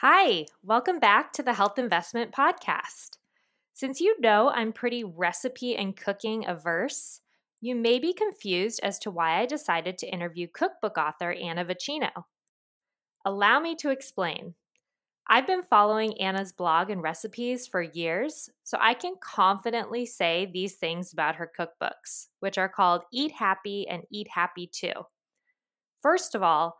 Hi, welcome back to the Health Investment Podcast. Since you know I'm pretty recipe and cooking averse, you may be confused as to why I decided to interview cookbook author Anna Vocino. Allow me to explain. I've been following Anna's blog and recipes for years, so I can confidently say these things about her cookbooks, which are called Eat Happy and Eat Happy Too. First of all,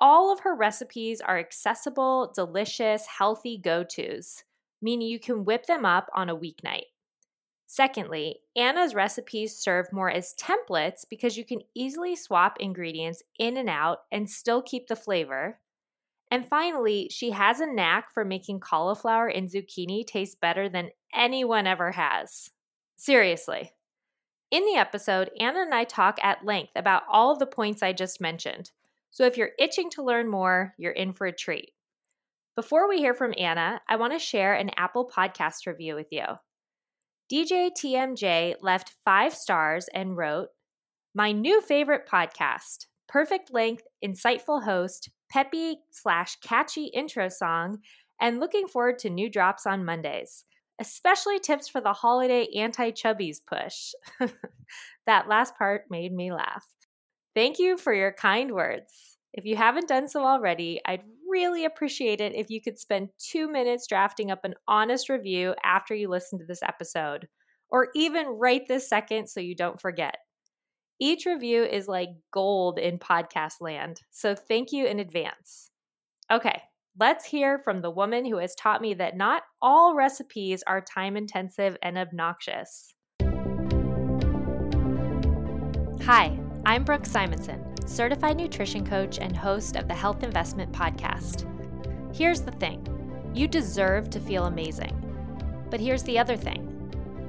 all of her recipes are accessible, delicious, healthy go tos, meaning you can whip them up on a weeknight. Secondly, Anna's recipes serve more as templates because you can easily swap ingredients in and out and still keep the flavor. And finally, she has a knack for making cauliflower and zucchini taste better than anyone ever has. Seriously. In the episode, Anna and I talk at length about all of the points I just mentioned. So if you're itching to learn more, you're in for a treat. Before we hear from Anna, I want to share an Apple Podcast review with you. DJ TMJ left five stars and wrote, My new favorite podcast. Perfect length, insightful host, peppy slash catchy intro song, and looking forward to new drops on Mondays. Especially tips for the holiday anti chubbies push. that last part made me laugh. Thank you for your kind words. If you haven't done so already, I'd really appreciate it if you could spend two minutes drafting up an honest review after you listen to this episode, or even right this second so you don't forget. Each review is like gold in podcast land, so thank you in advance. Okay, let's hear from the woman who has taught me that not all recipes are time intensive and obnoxious. Hi, I'm Brooke Simonson certified nutrition coach and host of the Health Investment Podcast. Here's the thing you deserve to feel amazing. But here's the other thing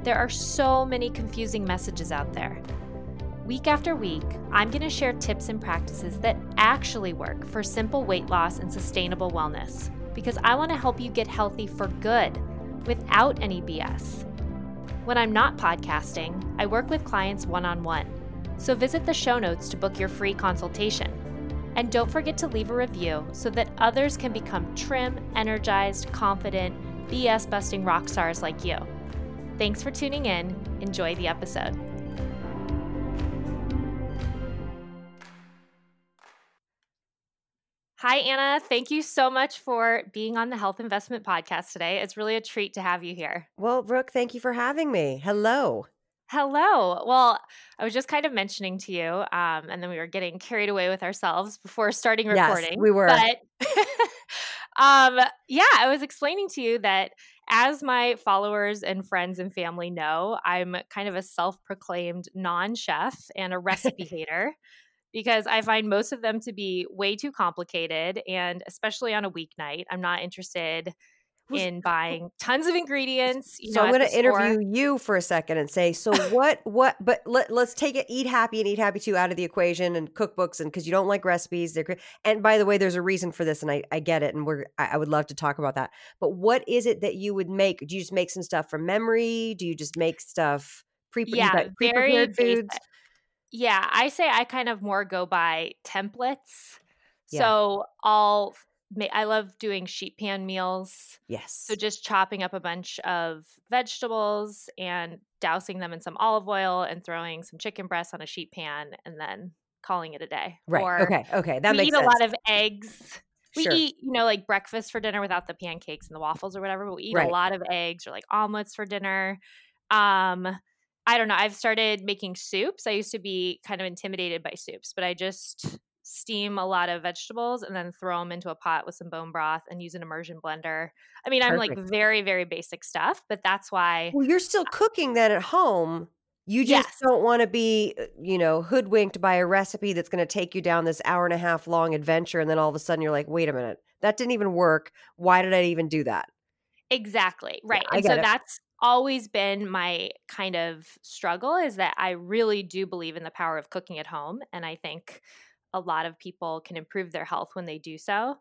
there are so many confusing messages out there. Week after week, I'm going to share tips and practices that actually work for simple weight loss and sustainable wellness because I want to help you get healthy for good without any BS. When I'm not podcasting, I work with clients one on one so visit the show notes to book your free consultation. And don't forget to leave a review so that others can become trim, energized, confident, BS busting rock stars like you. Thanks for tuning in. Enjoy the episode. Hi, Anna. Thank you so much for being on the Health Investment Podcast today. It's really a treat to have you here. Well, Brooke, thank you for having me. Hello. Hello. Well, I was just kind of mentioning to you, um, and then we were getting carried away with ourselves before starting recording. Yes, we were. But um, yeah, I was explaining to you that as my followers and friends and family know, I'm kind of a self proclaimed non chef and a recipe hater because I find most of them to be way too complicated. And especially on a weeknight, I'm not interested in buying tons of ingredients. so know, I'm going to interview you for a second and say, so what? What? But let, let's take it. Eat happy and eat happy too out of the equation and cookbooks, and because you don't like recipes, they're and by the way, there's a reason for this, and I, I get it, and we're I, I would love to talk about that. But what is it that you would make? Do you just make some stuff from memory? Do you just make stuff pre? Yeah, very foods? Yeah, I say I kind of more go by templates. Yeah. So I'll I love doing sheet pan meals. Yes. So just chopping up a bunch of vegetables and dousing them in some olive oil and throwing some chicken breasts on a sheet pan and then calling it a day. Right. Or okay. Okay. That we makes eat sense. a lot of eggs. We sure. eat, you know, like breakfast for dinner without the pancakes and the waffles or whatever. But we eat right. a lot of eggs or like omelets for dinner. Um, I don't know. I've started making soups. I used to be kind of intimidated by soups, but I just steam a lot of vegetables and then throw them into a pot with some bone broth and use an immersion blender. I mean, Perfect. I'm like very, very basic stuff, but that's why. Well, you're still cooking that at home. You just yes. don't want to be, uh, you know, hoodwinked by a recipe that's going to take you down this hour and a half long adventure. And then all of a sudden you're like, wait a minute, that didn't even work. Why did I even do that? Exactly. Right. Yeah, and so it. that's always been my kind of struggle is that I really do believe in the power of cooking at home. And I think a lot of people can improve their health when they do so.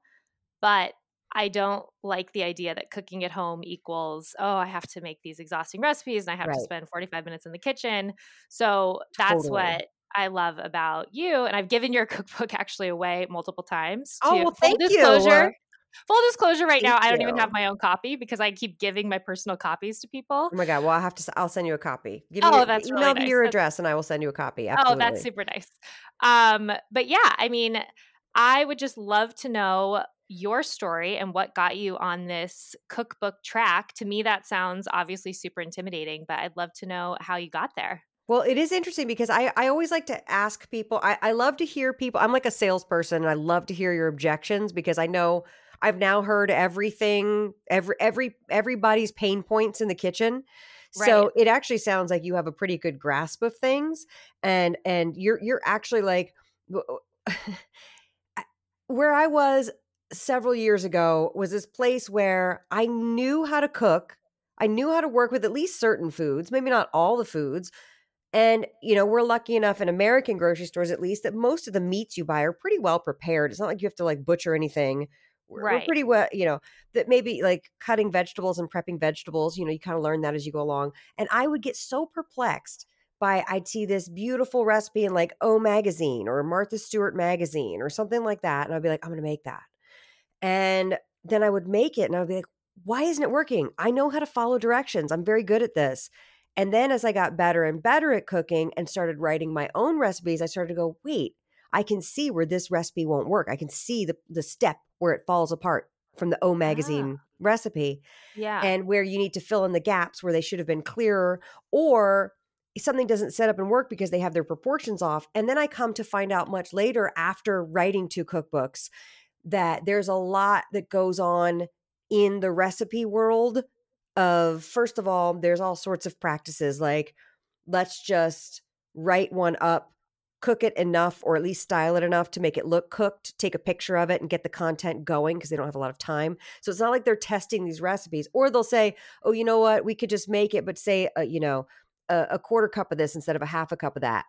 But I don't like the idea that cooking at home equals, oh, I have to make these exhausting recipes and I have right. to spend 45 minutes in the kitchen. So that's totally. what I love about you. And I've given your cookbook actually away multiple times. Oh, well, thank you. Full disclosure, right Thank now, I don't even have my own copy because I keep giving my personal copies to people. Oh my god! Well, I'll have to. I'll send you a copy. Give me Oh, your, that's email really me nice. your address, and I will send you a copy. Oh, that's super nice. Um, but yeah, I mean, I would just love to know your story and what got you on this cookbook track. To me, that sounds obviously super intimidating, but I'd love to know how you got there. Well, it is interesting because I, I always like to ask people. I, I love to hear people. I'm like a salesperson, and I love to hear your objections because I know I've now heard everything, every every everybody's pain points in the kitchen. So it actually sounds like you have a pretty good grasp of things, and and you're you're actually like where I was several years ago was this place where I knew how to cook. I knew how to work with at least certain foods, maybe not all the foods. And, you know, we're lucky enough in American grocery stores, at least, that most of the meats you buy are pretty well prepared. It's not like you have to like butcher anything. We're, we're pretty well, you know, that maybe like cutting vegetables and prepping vegetables, you know, you kind of learn that as you go along. And I would get so perplexed by I'd see this beautiful recipe in like O Magazine or Martha Stewart Magazine or something like that. And I'd be like, I'm going to make that. And then I would make it and I would be like, why isn't it working? I know how to follow directions. I'm very good at this. And then as I got better and better at cooking and started writing my own recipes, I started to go, wait, I can see where this recipe won't work. I can see the, the step where it falls apart from the O ah. magazine recipe Yeah. and where you need to fill in the gaps where they should have been clearer or something doesn't set up and work because they have their proportions off. And then I come to find out much later after writing two cookbooks that there's a lot that goes on in the recipe world of first of all there's all sorts of practices like let's just write one up cook it enough or at least style it enough to make it look cooked take a picture of it and get the content going because they don't have a lot of time. So it's not like they're testing these recipes. Or they'll say oh you know what? We could just make it but say uh, you know a, a quarter cup of this instead of a half a cup of that.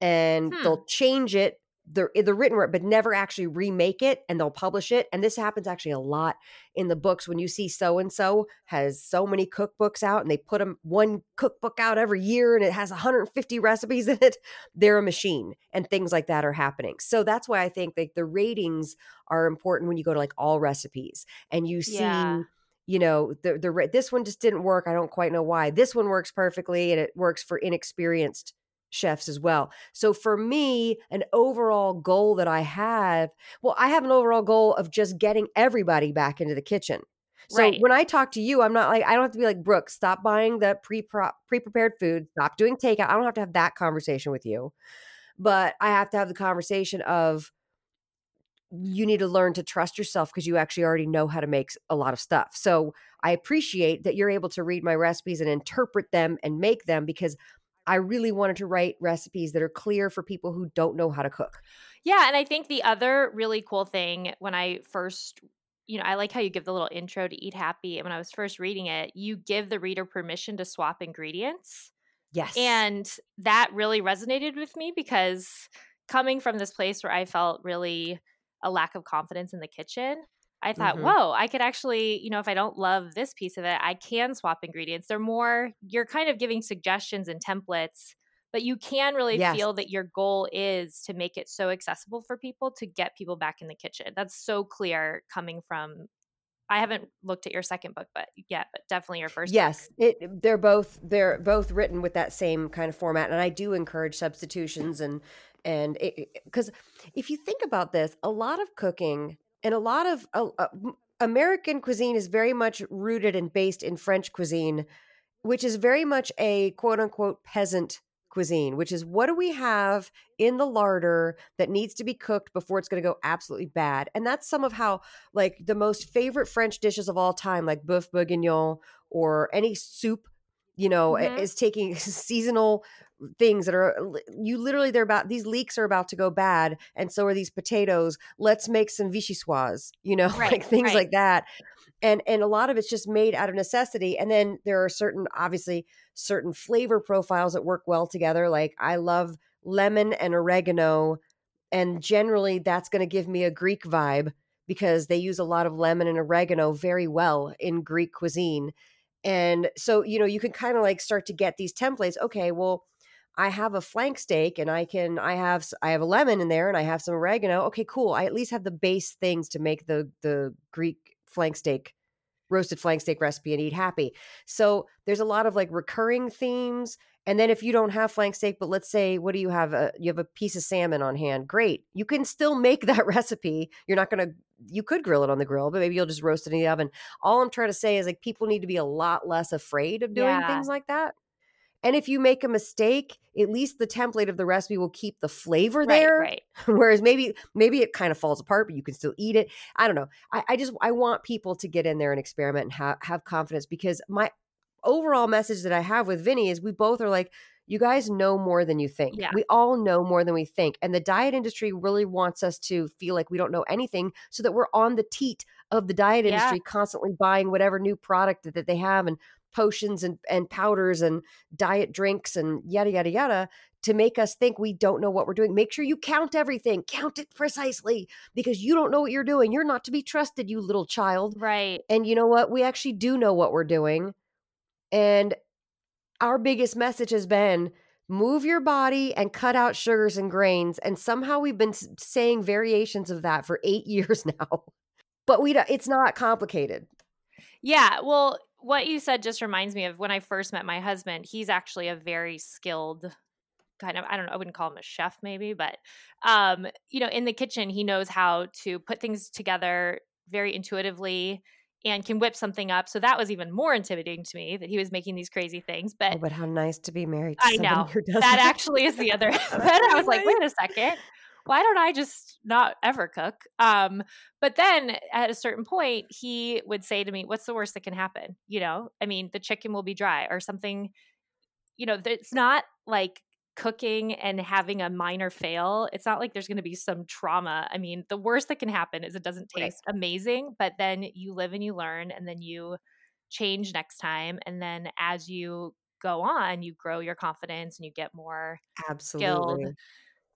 And Hmm. they'll change it the eh, the written word, but never actually remake it, and they'll publish it. And this happens actually a lot in the books when you see so and so has so many cookbooks out, and they put them one cookbook out every year, and it has 150 recipes in it. They're a machine, and things like that are happening. So that's why I think like the ratings are important when you go to like all recipes, and you see Yeah. you know the the this one just didn't work i don't quite know why this one works perfectly and it works for inexperienced chefs as well so for me an overall goal that i have well i have an overall goal of just getting everybody back into the kitchen so Right. when i talk to you i'm not like i don't have to be like brooke stop buying the pre pre-prepared food stop doing takeout i don't have to have that conversation with you but i have to have the conversation of you need to learn to trust yourself because you actually already know how to make a lot of stuff. So I appreciate that you're able to read my recipes and interpret them and make them because I really wanted to write recipes that are clear for people who don't know how to cook. Yeah, and I think the other really cool thing when I first, you know, I like how you give the little intro to Eat Happy. And when I was first reading it, you give the reader permission to swap ingredients. Yes. And that really resonated with me because coming from this place where I felt really a lack of confidence in the kitchen, I thought, Mhm. whoa, I could actually, you know, if I don't love this piece of it, I can swap ingredients. They're more, you're kind of giving suggestions and templates, but you can really Yes. feel that your goal is to make it so accessible for people to get people back in the kitchen. That's so clear coming from. I haven't looked at your second book, but yet, but definitely your first. book. Yes, it, they're both they're both written with that same kind of format, and I do encourage substitutions and and because if you think about this, a lot of cooking and a lot of uh, American cuisine is very much rooted and based in French cuisine, which is very much a quote unquote peasant cuisine, which is what do we have in the larder that needs to be cooked before it's going to go absolutely bad. And that's some of how, like, the most favorite French dishes of all time, like boeuf bourguignon or any soup, you know, Mhm. is taking seasonal things that are you literally they're about these leeks are about to go bad and so are these potatoes. Let's make some vichyssoise you know Right, like things right. like that. And and a lot of it's just made out of necessity and then there are certain obviously certain flavor profiles that work well together like i love lemon and oregano and generally that's going to give me a greek vibe because they use a lot of lemon and oregano very well in greek cuisine. And so you know you can kind of like start to get these templates okay well I have a flank steak and I can I have I have a lemon in there and I have some oregano. Okay, cool. I at least have the base things to make the the Greek flank steak roasted flank steak recipe and eat happy. So there's a lot of like recurring themes. And then if you don't have flank steak, but let's say, what do you have? A, you have a piece of salmon on hand. Great. You can still make that recipe. You're not going to, you could grill it on the grill, but maybe you'll just roast it in the oven. All I'm trying to say is like people need to be a lot less afraid of doing Yeah. things like that. And if you make a mistake, at least the template of the recipe will keep the flavor Right, there. right. Whereas maybe maybe it kind of falls apart, but you can still eat it. I don't know. I, I just I want people to get in there and experiment and have have confidence because my overall message that I have with Vinnie is we both are like, you guys know more than you think. Yeah. We all know more than we think. And the diet industry really wants us to feel like we don't know anything so that we're on the teat of the diet Yeah. industry, constantly buying whatever new product that, that they have and potions and, and powders and diet drinks and yada, yada, yada to make us think we don't know what we're doing. Make sure you count everything, count it precisely because you don't know what you're doing. You're not to be trusted, you little child. Right. And you know what? We actually do know what we're doing. And our biggest message has been move your body and cut out sugars and grains. And somehow we've been saying variations of that for eight years now. But we don't, it's not complicated. Yeah. Well, what you said just reminds me of when I first met my husband. He's actually a very skilled kind of I don't know, I wouldn't call him a chef maybe, but um, you know, in the kitchen he knows how to put things together very intuitively and can whip something up. So that was even more intimidating to me that he was making these crazy things. But Oh, but how nice to be married to I know who does that actually is the other but I was like, wait a second. Why don't I just not ever cook? Um, but then at a certain point, he would say to me, What's the worst that can happen? You know, I mean, the chicken will be dry or something, you know, it's not like cooking and having a minor fail. It's not like there's going to be some trauma. I mean, the worst that can happen is it doesn't Right. taste amazing, but then you live and you learn and then you change next time. And then as you go on, you grow your confidence and you get more Absolutely. skilled.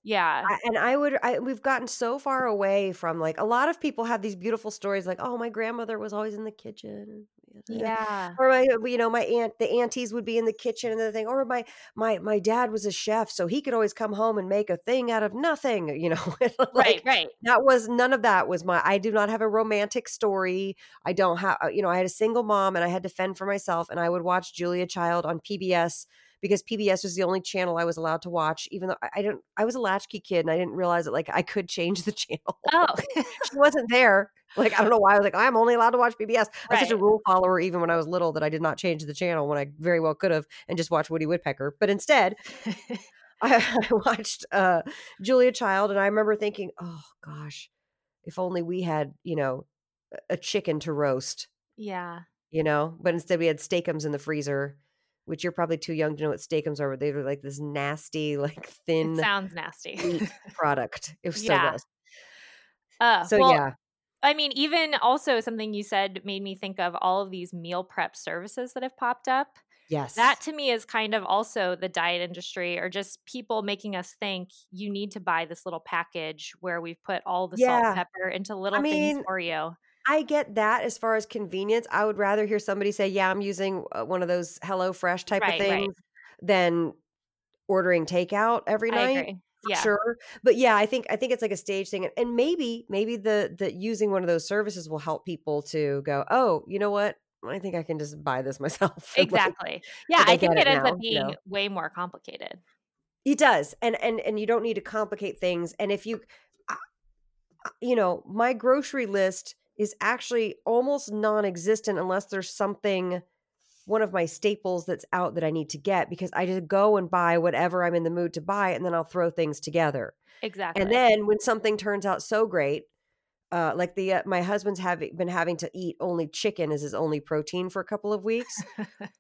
Yeah. I, and I would, I, we've gotten so far away from like a lot of people have these beautiful stories like, oh, my grandmother was always in the kitchen. Yeah. Or my, you know, my aunt, the aunties would be in the kitchen and the thing. Or my, my, my dad was a chef, so he could always come home and make a thing out of nothing. You know, like Right, right. that was none of that was my. I do not have a romantic story. I don't have, uh, you know, I had a single mom and I had to fend for myself, and I would watch Julia Child on PBS because PBS was the only channel I was allowed to watch. Even though I, I didn't, I was a latchkey kid and I didn't realize that like I could change the channel. Oh, she wasn't there. Like I don't know why I was like I'm only allowed to watch PBS. I was such a rule follower even when I was little that I did not change the channel when I very well could have and just watch Woody Woodpecker. But instead, I, I watched uh, Julia Child, and I remember thinking, oh gosh, if only we had you know a- a chicken to roast, yeah. you know. But instead, we had Steak-umms in the freezer. Which you're probably too young to know what Steak-umms are, but they were like this nasty, like It thin sounds nasty. product. It was so Yeah. gross. Uh, So well, yeah, I mean, even also something you said made me think of all of these meal prep services that have popped up. yes, That to me is kind of also the diet industry or just people making us think you need to buy this little package where we've put all the salt Yeah. and pepper into little mean, things for you. I get that as far as convenience. I would rather hear somebody say, "Yeah, I'm using uh, one of those Hello Fresh type Right, of right. things," than ordering takeout every I night. Yeah. Sure, but yeah, I think I think it's like a stage thing, and maybe maybe the the using one of those services will help people to go, "Oh, you know what? I think I can just buy this myself." and, like, Exactly. Yeah, I I think it ends now, up you being know? way more complicated. It does, and and and you don't need to complicate things. And if you, you know, my grocery list is actually almost non-existent unless there's something, one of my staples that's out that I need to get because I just go and buy whatever I'm in the mood to buy, and then I'll throw things together. Exactly. And then when something turns out so great. Uh, like the uh, my husband's having been having to eat only chicken as his only protein for a couple of weeks.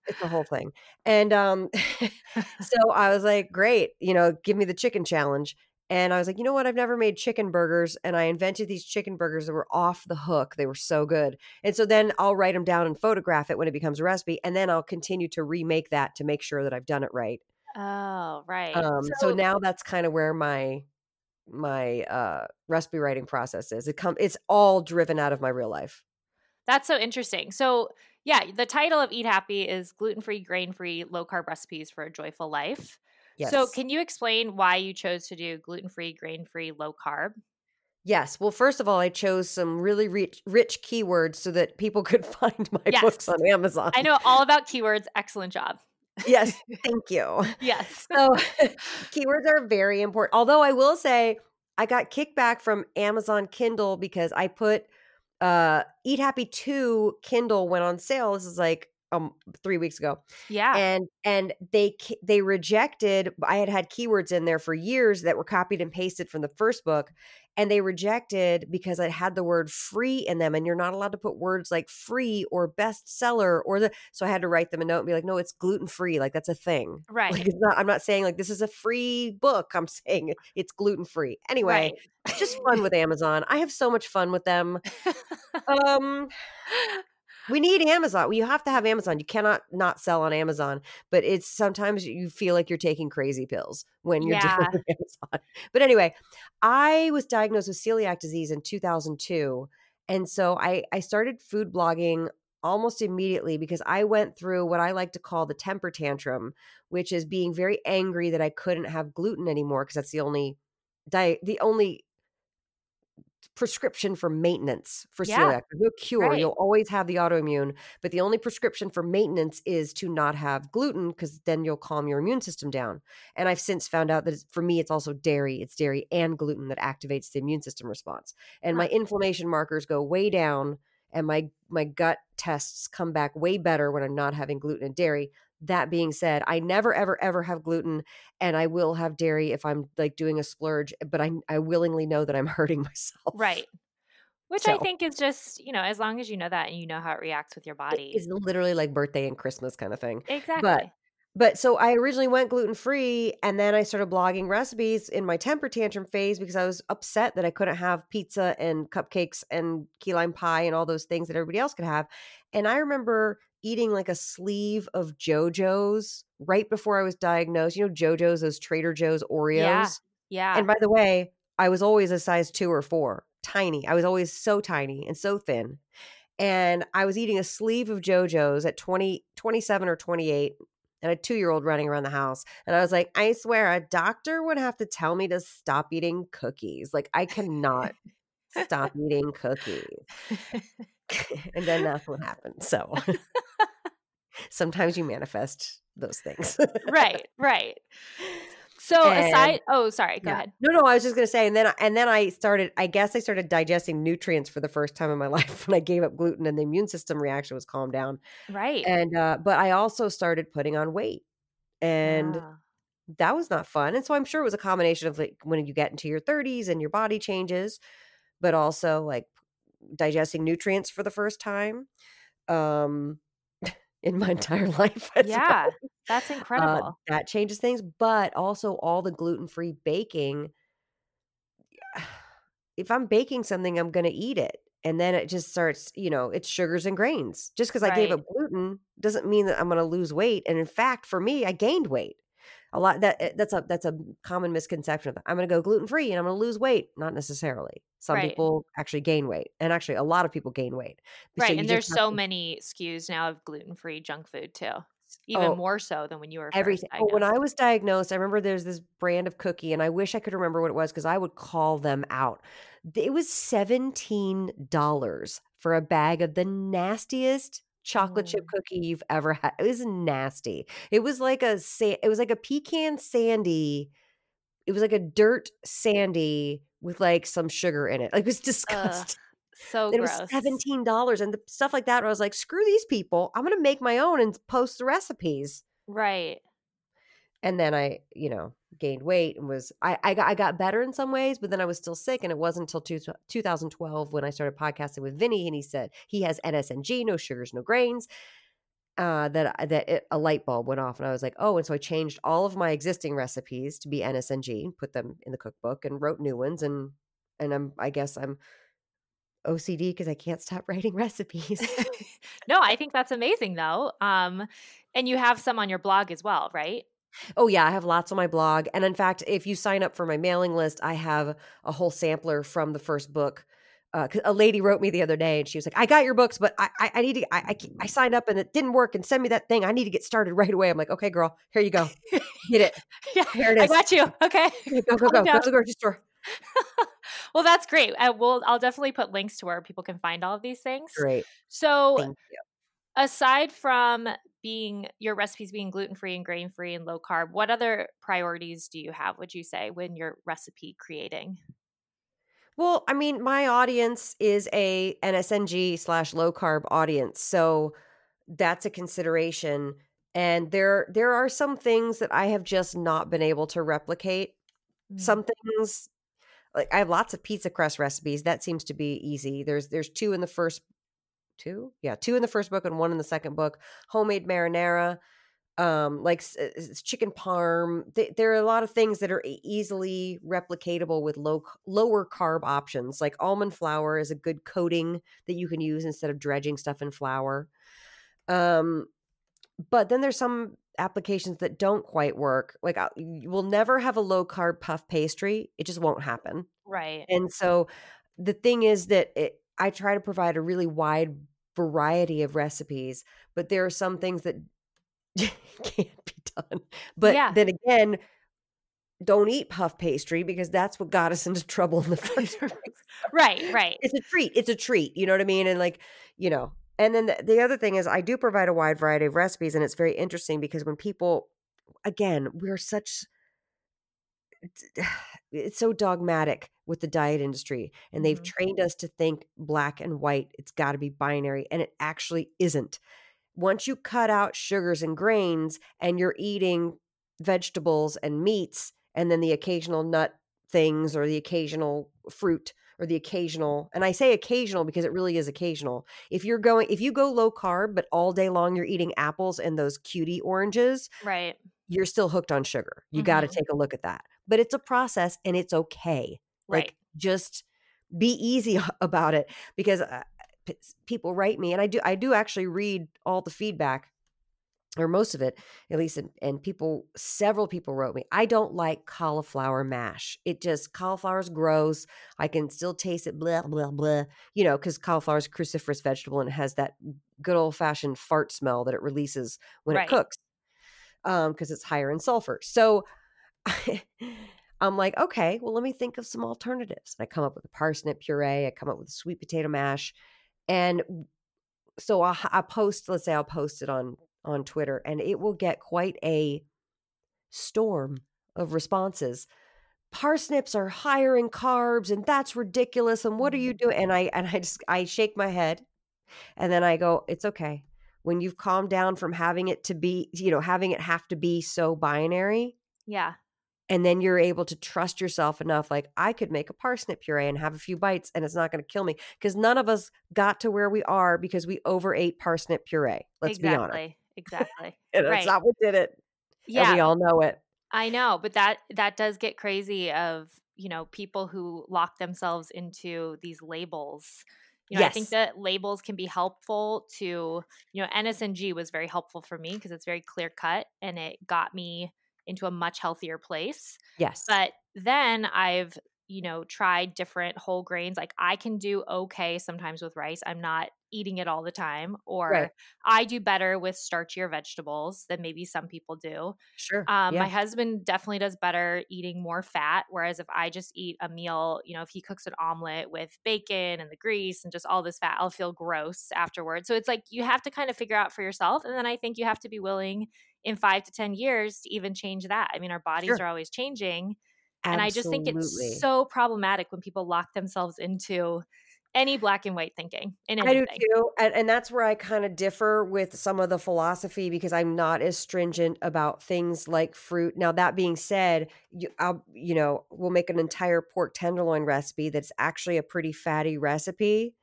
it's the whole thing, and um, so I was like, great, you know, give me the chicken challenge. And I was like, you know what? I've never made chicken burgers. And I invented these chicken burgers that were off the hook. They were so good. And so then I'll write them down and photograph it when it becomes a recipe. And then I'll continue to remake that to make sure that I've done it right. oh, right. Um, so, now that's kind of where my my uh recipe writing process is. It come it's all driven out of my real life. That's so interesting. So, yeah, the title of Eat Happy is gluten free, grain free, low carb recipes for a joyful life. Yes. So, can you explain why you chose to do gluten free, grain free, low carb? Yes. Well, first of all, I chose some really rich, rich keywords so that people could find my Yes. books on Amazon. I know all about keywords. Excellent job. Yes. Thank you. Yes. So, keywords are very important. Although I will say, I got kickback from Amazon Kindle because I put uh Eat Happy 2 Kindle went on sale. This is like um 3 weeks ago. Yeah. and and they they rejected i had had keywords in there for years that were copied and pasted from the first book and they rejected because it had the word free in them and you're not allowed to put words like free or bestseller or the so i had to write them a note and be like no it's gluten free like that's a thing right. like it's not i'm not saying like this is a free book i'm saying it's gluten free anyway it's just fun with amazon i have so much fun with them um we need Amazon. You have to have Amazon. You cannot not sell on Amazon. But it's sometimes you feel like you're taking crazy pills when you're Yeah. dealing with Amazon. But anyway, I was diagnosed with celiac disease in 2002. And so I, I started food blogging almost immediately because I went through what I like to call the temper tantrum, which is being very angry that I couldn't have gluten anymore because that's the only diet, the only prescription for maintenance for Yeah, celiac. There's no cure. right. You'll always have the autoimmune, but the only prescription for maintenance is to not have gluten because then you'll calm your immune system down. And I've since found out that it's, for me, it's also dairy. It's dairy and gluten that activates the immune system response. And my inflammation markers go way down, and my my gut tests come back way better when I'm not having gluten and dairy. That being said, I never ever ever have gluten and I will have dairy if I'm like doing a splurge, but I I willingly know that I'm hurting myself. Right. Which I think is just, you know, as long as you know that and you know how it reacts with your body. It's literally like birthday and Christmas kind of thing. exactly. But so I originally went gluten free and then I started blogging recipes in my temper tantrum phase because I was upset that I couldn't have pizza and cupcakes and key lime pie and all those things that everybody else could have. And I remember eating like a sleeve of Joe-Joe's right before I was diagnosed. You know, Joe-Joe's, those Trader Joe's Oreos. Yeah. yeah. And by the way, I was always a size two or four, tiny. I was always so tiny and so thin. And I was eating a sleeve of Joe-Joe's at 20, 27 or 28 and a two year old running around the house. And I was like, I swear, a doctor would have to tell me to stop eating cookies. Like, I cannot stop eating cookies. and then that's what happened. So sometimes you manifest those things. right. Right. So And- aside, oh, sorry. Go Yeah. ahead. No, no, I was just gonna say, and then and then I started. I guess I started digesting nutrients for the first time in my life when I gave up gluten, and the immune system reaction was calmed down. Right. And uh, but I also started putting on weight, and Yeah. that was not fun. And so I'm sure it was a combination of like when you get into your 30s and your body changes, but also like digesting nutrients for the first time, um, in my entire life. Yeah, that's Uh, incredible. that changes things, but also all the gluten free baking. If I'm baking something, I'm going to eat it. And then it just starts, you know, it's sugars and grains. Just because I gave up gluten doesn't mean that I'm going to lose weight. And in fact, for me, I gained weight. A lot that eh, that's a that's a common misconception. I'm going to go gluten free and I'm going to lose weight. Not necessarily. Some Right. people actually gain weight, and actually a lot of people gain weight. So right. you And there's so to- many SKUs now of gluten free junk food too. Even Oh, more so than when you were Everything. Oh, when. I was diagnosed, I remember there's this brand of cookie, and I wish I could remember what it was because I would call them out. It was $17 for a bag of the nastiest chocolate chip Mm. cookie you've ever had. It was nasty. It was like a it was like a pecan sandy. It was like a dirt sandy with like some sugar in it. Like, it was disgusting. so It gross. was seventeen dollars, and the stuff like that. Where I was like, "Screw these people! I'm gonna make my own and post the recipes." Right. and then I, you know, gained weight and was I I got I got better in some ways, but then I was still sick, and it wasn't until two, 2012 when I started podcasting with Vinnie, and he said he has NSNG, no sugars, no grains. Uh, that that it, a light bulb went off, and I was like, oh, and so I changed all of my existing recipes to be NSNG, put them in the cookbook, and wrote new ones, and and I'm I guess I'm OCD because I can't stop writing recipes. no, I think that's amazing though. Um, and you have some on your blog as well, right? Oh yeah, I have lots on my blog. And in fact, if you sign up for my mailing list, I have a whole sampler from the first book uh, a lady wrote me the other day and she was like, I got your books, but I, I, I need to, I, I, I, signed up and it didn't work and send me that thing. I need to get started right away. I'm like, okay, girl, here you go. Get it. yeah, here it is. I got you. Okay. Go, go, go. Go to the grocery store. well, that's great. I will, I'll definitely put links to where people can find all of these things. Great. So aside from being your recipes being gluten free and grain free and low carb, what other priorities do you have, would you say, when you're recipe creating? Well, I mean, my audience is a NSNG slash low carb audience, so that's a consideration. And there, there are some things that I have just not been able to replicate. Mm. Some things, like I have lots of pizza crust recipes. That seems to be easy. There's, there's two in the first, two, yeah, two in the first book and one in the second book. Homemade marinara um, like chicken parm. Th- there are a lot of things that are easily replicatable with low lower carb options. Like almond flour is a good coating that you can use instead of dredging stuff in flour. Um, but then there's some applications that don't quite work. Like uh, you will never have a low carb puff pastry; it just won't happen. Right. And so the thing is that it, I try to provide a really wide variety of recipes, but there are some things that can't be done. But yeah. then again, don't eat puff pastry because that's what got us into trouble in the first place. right, right. It's a treat. It's a treat. You know what I mean? And like, you know, and then the, the other thing is I do provide a wide variety of recipes and it's very interesting because when people again, we're such it's so dogmatic with the diet industry and they've mm-hmm. trained us to think black and white it's got to be binary and it actually isn't once you cut out sugars and grains and you're eating vegetables and meats and then the occasional nut things or the occasional fruit or the occasional and I say occasional because it really is occasional. If you're going if you go low carb but all day long you're eating apples and those cutie oranges, right. You're still hooked on sugar. You mm-hmm. got to take a look at that. But it's a process and it's okay. Right. Like just be easy about it because people write me and I do I do actually read all the feedback or most of it at least and, and, people several people wrote me i don't like cauliflower mash it just cauliflower is gross i can still taste it blah blah blah you know because cauliflower is a cruciferous vegetable and it has that good old fashioned fart smell that it releases when right. it cooks um because it's higher in sulfur so I'm like, okay, well, let me think of some alternatives. And I come up with a parsnip puree. I come up with a sweet potato mash. And so I, I post, let's say I'll post it on on Twitter, and it will get quite a storm of responses. Parsnips are higher in carbs, and that's ridiculous. And what are you mm. doing? And I and I just I shake my head, and then I go, it's okay. When you've calmed down from having it to be, you know, having it have to be so binary. Yeah and then you're able to trust yourself enough like i could make a parsnip puree and have a few bites and it's not going to kill me because none of us got to where we are because we overate parsnip puree let's exactly, be honest exactly and right. that's not what did it yeah and we all know it i know but that that does get crazy of you know people who lock themselves into these labels you know, yes. I think that labels can be helpful to, you know, NSNG was very helpful for me because it's very clear cut and it got me into a much healthier place. Yes. But then I've, you know, tried different whole grains. Like I can do okay sometimes with rice. I'm not eating it all the time. Or right. I do better with starchier vegetables than maybe some people do. Sure. Um, yeah. My husband definitely does better eating more fat. Whereas if I just eat a meal, you know, if he cooks an omelet with bacon and the grease and just all this fat, I'll feel gross afterwards. So it's like you have to kind of figure out for yourself. And then I think you have to be willing in five to 10 years to even change that. I mean, our bodies sure. are always changing. Absolutely. And I just think it's so problematic when people lock themselves into any black and white thinking in anything. I do too. And, and that's where I kind of differ with some of the philosophy because I'm not as stringent about things like fruit. Now, that being said, you, I'll, you know, we'll make an entire pork tenderloin recipe that's actually a pretty fatty recipe.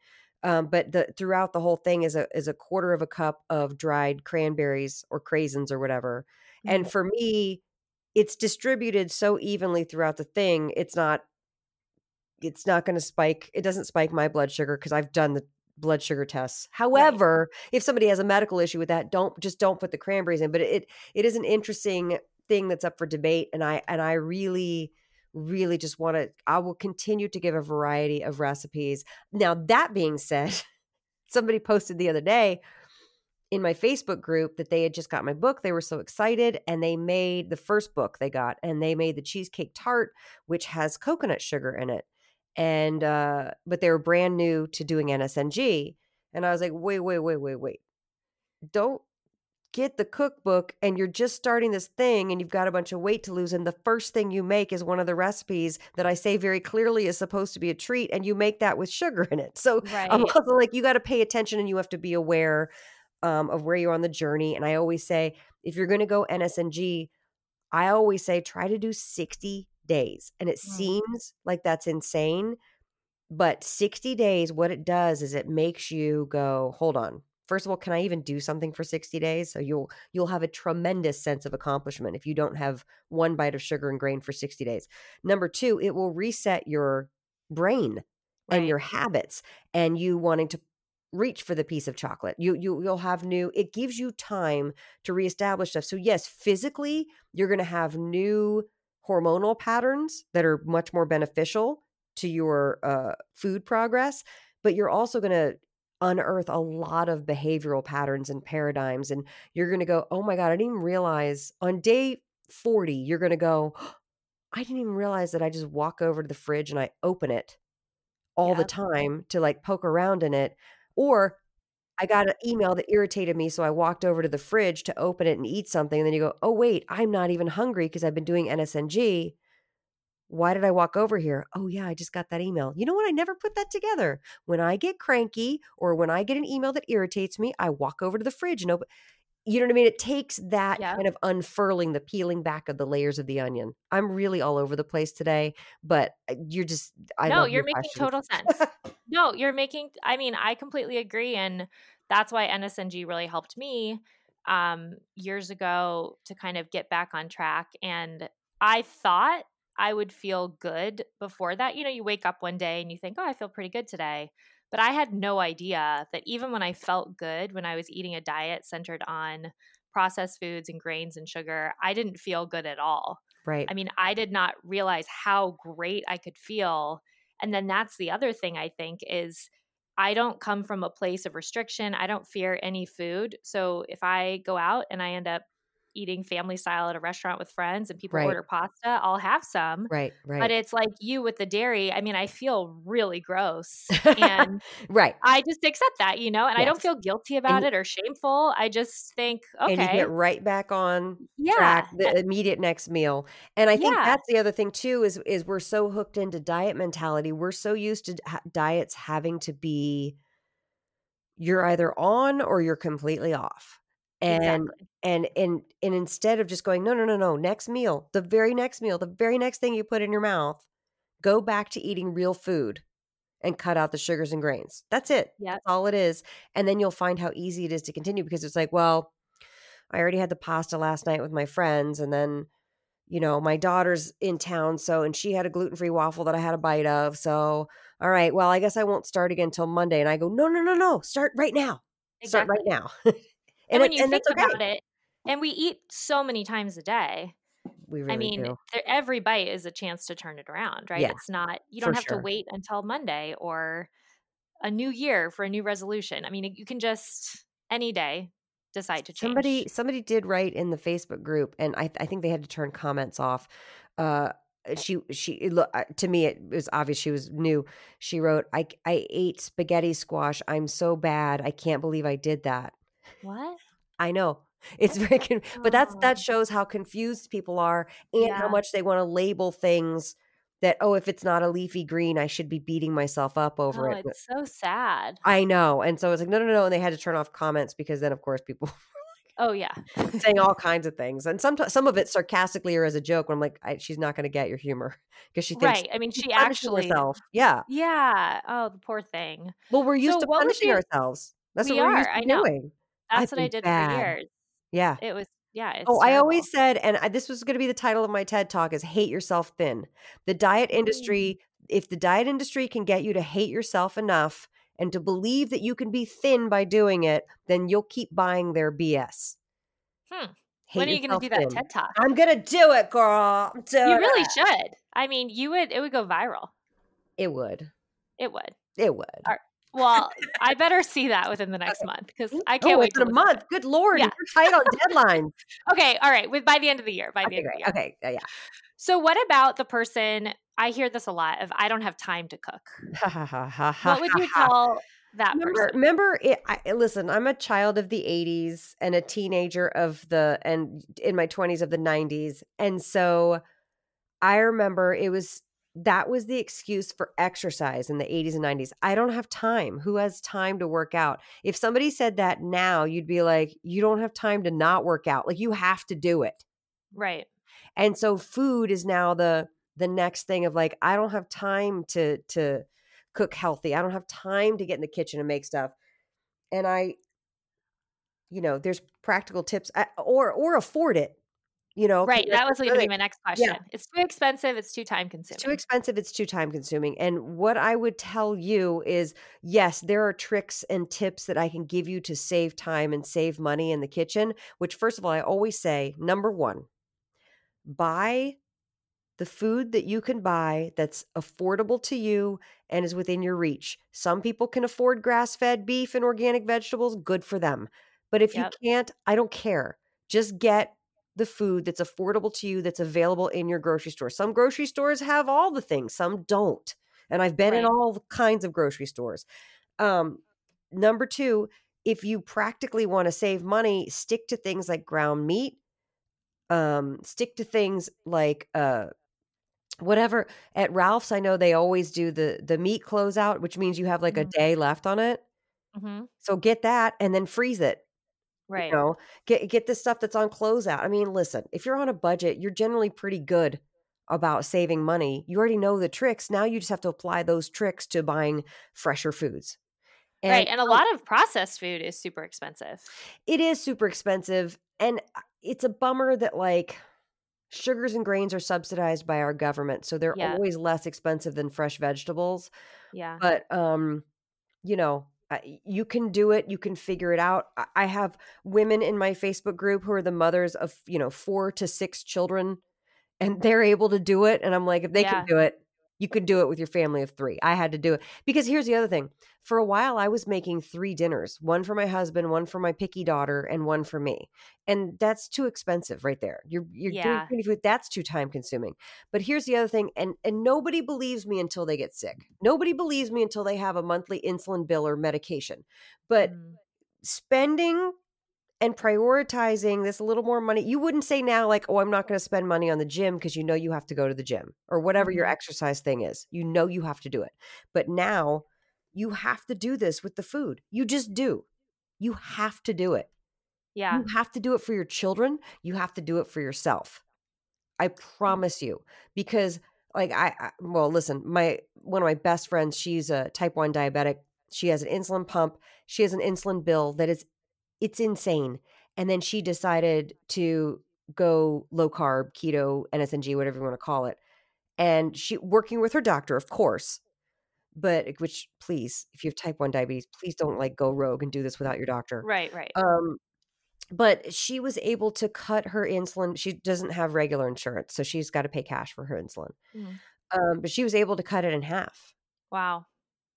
Um, but the throughout the whole thing is a is a quarter of a cup of dried cranberries or craisins or whatever. Mm-hmm. And for me, it's distributed so evenly throughout the thing. It's not it's not going to spike. It doesn't spike my blood sugar because I've done the blood sugar tests. However, right. if somebody has a medical issue with that, don't just don't put the cranberries in. But it it is an interesting thing that's up for debate, and I and I really really just want to, I will continue to give a variety of recipes. Now, that being said, somebody posted the other day in my Facebook group that they had just got my book. They were so excited and they made the first book they got and they made the cheesecake tart, which has coconut sugar in it. And, uh, but they were brand new to doing NSNG. And I was like, wait, wait, wait, wait, wait. Don't get the cookbook and you're just starting this thing and you've got a bunch of weight to lose and the first thing you make is one of the recipes that I say very clearly is supposed to be a treat and you make that with sugar in it. So Right. I'm also like you got to pay attention and you have to be aware um, of where you're on the journey and I always say if you're going to go NSNG I always say try to do 60 days and it Mm. seems like that's insane but 60 days what it does is it makes you go hold on first of all can i even do something for 60 days? So you'll you'll have a tremendous sense of accomplishment if you don't have one bite of sugar and grain for 60 days. Number two it will reset your brain and your habits and you wanting to reach for the piece of chocolate. You you you'll have new it gives you time to reestablish stuff. So yes physically you're going to have new hormonal patterns that are much more beneficial to your uh, food progress, but you're also going to unearth a lot of behavioral patterns and paradigms. And you're going to go, oh my God, I didn't even realize on day 40, you're going to go, I didn't even realize that I just walk over to the fridge and I open it all the time to like poke around in it. Or I got an email that irritated me, so I walked over to the fridge to open it and eat something. And then you go, oh, wait, I'm not even hungry because I've been doing NSNG. Why did I walk over here? Oh, yeah, I just got that email. You know what? I never put that together. When I get cranky or when I get an email that irritates me, I walk over to the fridge and open. You know what I mean? It takes that Yep. kind of unfurling, the peeling back of the layers of the onion. I'm really all over the place today, but uh, you're just, I no, you're your making questions. total sense. no, you're making I mean, I completely agree and that's why NSNG really helped me um years ago to kind of get back on track and I thought I would feel good before that. You know, you wake up one day and you think, "Oh, I feel pretty good today." But I had no idea that even when I felt good when I was eating a diet centered on processed foods and grains and sugar, I didn't feel good at all. right. I mean, I did not realize how great I could feel. And then that's the other thing I think is I don't come from a place of restriction. I don't fear any food. So if I go out and I end up eating family style at a restaurant with friends and people Right. order pasta, I'll have some. right. Right. But it's like you with the dairy. I mean, I feel really gross. And right. I just accept that, you know, and I don't feel guilty about you- it or shameful. I just think, okay. and you get right back on yeah, track the immediate next meal and i think Yeah. that's the other thing too is is we're so hooked into diet mentality we're so used to diets having to be you're either on or you're completely off and exactly. and and and instead of just going no no no no next meal the very next meal the very next thing you put in your mouth go back to eating real food and cut out the sugars and grains. That's it. That's all it is. And then you'll find how easy it is to continue because it's like well i already had the pasta last night with my friends and then you know my daughter's in town so and she had a gluten-free waffle that i had a bite of so all right well i guess i won't start again until monday. And i go no no no no start right now. Start right now and, And, when it- you and think okay about it, and we eat so many times a day. we really I mean, do every bite is a chance to turn it around, right? Yeah, it's not you don't have sure. to wait until Monday or a new year for a new resolution. I mean, you can just any day decide to change. Somebody somebody did write in the Facebook group, and I I think they had to turn comments off. Uh, she she look uh, to me it was obvious she was new. She wrote, "I I ate spaghetti squash. I'm so bad. I can't believe I did that." What? I know it's very, con- but that's Oh. that shows how confused people are and how much they want to label things. That oh, if it's not a leafy green, I should be beating myself up over Oh, it. it's so sad. I know, and so it's like no, no, no, and they had to turn off comments because then, of course, people Oh yeah. saying all kinds of things, and sometimes some of it sarcastically or as a joke. When I'm like, I, she's not going to get your humor because she thinks right. I mean, she actually herself. Yeah. Yeah. Oh, the poor thing. Well, we're used So to punishing ourselves. That's We what we're used to I know. doing. That's I've what I did bad. for years. Yeah. It was yeah, it's Oh, I always said, and I, this was going to be the title of my TED talk: is "Hate Yourself Thin." The diet Mm. industry, if the diet industry can get you to hate yourself enough and to believe that you can be thin by doing it, then you'll keep buying their BS. Hmm. Hate when are you going to do that. TED talk? I'm gonna do it, girl. Doing You really it. should. I mean, you would. It would go viral. It would. It would. It would. Well, I better see that within the next month because I oh, can't wait it's to a month. Good lord, Yeah. you're tight on deadlines. Okay, all right. With by the end of the year, by the okay, end of the year. Okay, yeah, yeah. So, what about the person? I hear this a lot of I don't have time to cook. Ha, ha, ha, ha, ha, What would you tell that Remember, person? remember it, I, eh, listen, I'm a child of the 80s and a teenager of the, and in my 20s of the 90s. And so I remember it was, that was the excuse for exercise in the 80s and 90s. I don't have time. Who has time to work out? If somebody said that now, you'd be like, you don't have time to not work out. Like you have to do it. Right. And so food is now the, the next thing of like, I don't have time to, to, cook healthy. I don't have time to get in the kitchen and make stuff. And I, you know, there's practical tips or or afford it. You know, Right. That was going to be my next question. yeah. It's too expensive. It's too time consuming. It's too expensive. It's too time consuming. And what I would tell you is yes, there are tricks and tips that I can give you to save time and save money in the kitchen, which, first of all, I always say number one, buy the food that you can buy that's affordable to you and is within your reach. Some people can afford grass fed beef and organic vegetables, good for them. But if Yep. you can't, I don't care. Just get the food that's affordable to you that's available in your grocery store. Some grocery stores have all the things, some don't. And I've been in all kinds of grocery stores. Um, number two, if you practically want to save money, stick to things like ground meat. Um, stick to things like uh whatever at Ralph's. I know they always do the the meat closeout, which means you have like a Mhm. day left on it. hmm So get that and then freeze it. Right. You know, get get the stuff that's on closeout. I mean, listen, if you're on a budget, you're generally pretty good about saving money. You already know the tricks. Now you just have to apply those tricks to buying fresher foods. right. And a lot of processed food is super expensive. it is super expensive and uh, it's a bummer that like sugars and grains are subsidized by our government, so they're Yeah. always less expensive than fresh vegetables. Yeah. but um you know you can do it you can figure it out I- have women in my facebook group who are the mothers of you know four to six children and they're able to do it and i'm like if they Yeah. can do it you could do it with your family of three i had to do it because here's the other thing for a while i was making three dinners one for my husband one for my picky daughter and one for me and that's too expensive right there you're you're doing Yeah. many food that's too time consuming but here's the other thing, and and nobody believes me until they get sick. Nobody believes me until they have a monthly insulin bill or medication. But Mm. spending and prioritizing this a little more money, you wouldn't say now like, "Oh, I'm not going to spend money on the gym because you know you have to go to the gym or whatever your Mhm. exercise thing is. You know you have to do it." But now you have to do this with the food. You just do. You have to do it. Yeah. You have to do it for your children. You have to do it for yourself. I promise you. Because like I, I well, listen, my one of my best friends, she's a type 1 diabetic. She has an insulin pump. She has an insulin bill that is it's insane. And then she decided to go low carb, keto, NSNG, whatever you want to call it. And she working with her doctor, of course. But which please, if you have type 1 diabetes, please don't like go rogue and do this without your doctor. Right. Right. Um, but she was able to cut her insulin. She doesn't have regular insurance, so she's got to pay cash for her insulin. Mhm. Um, but she was able to cut it in half. Wow.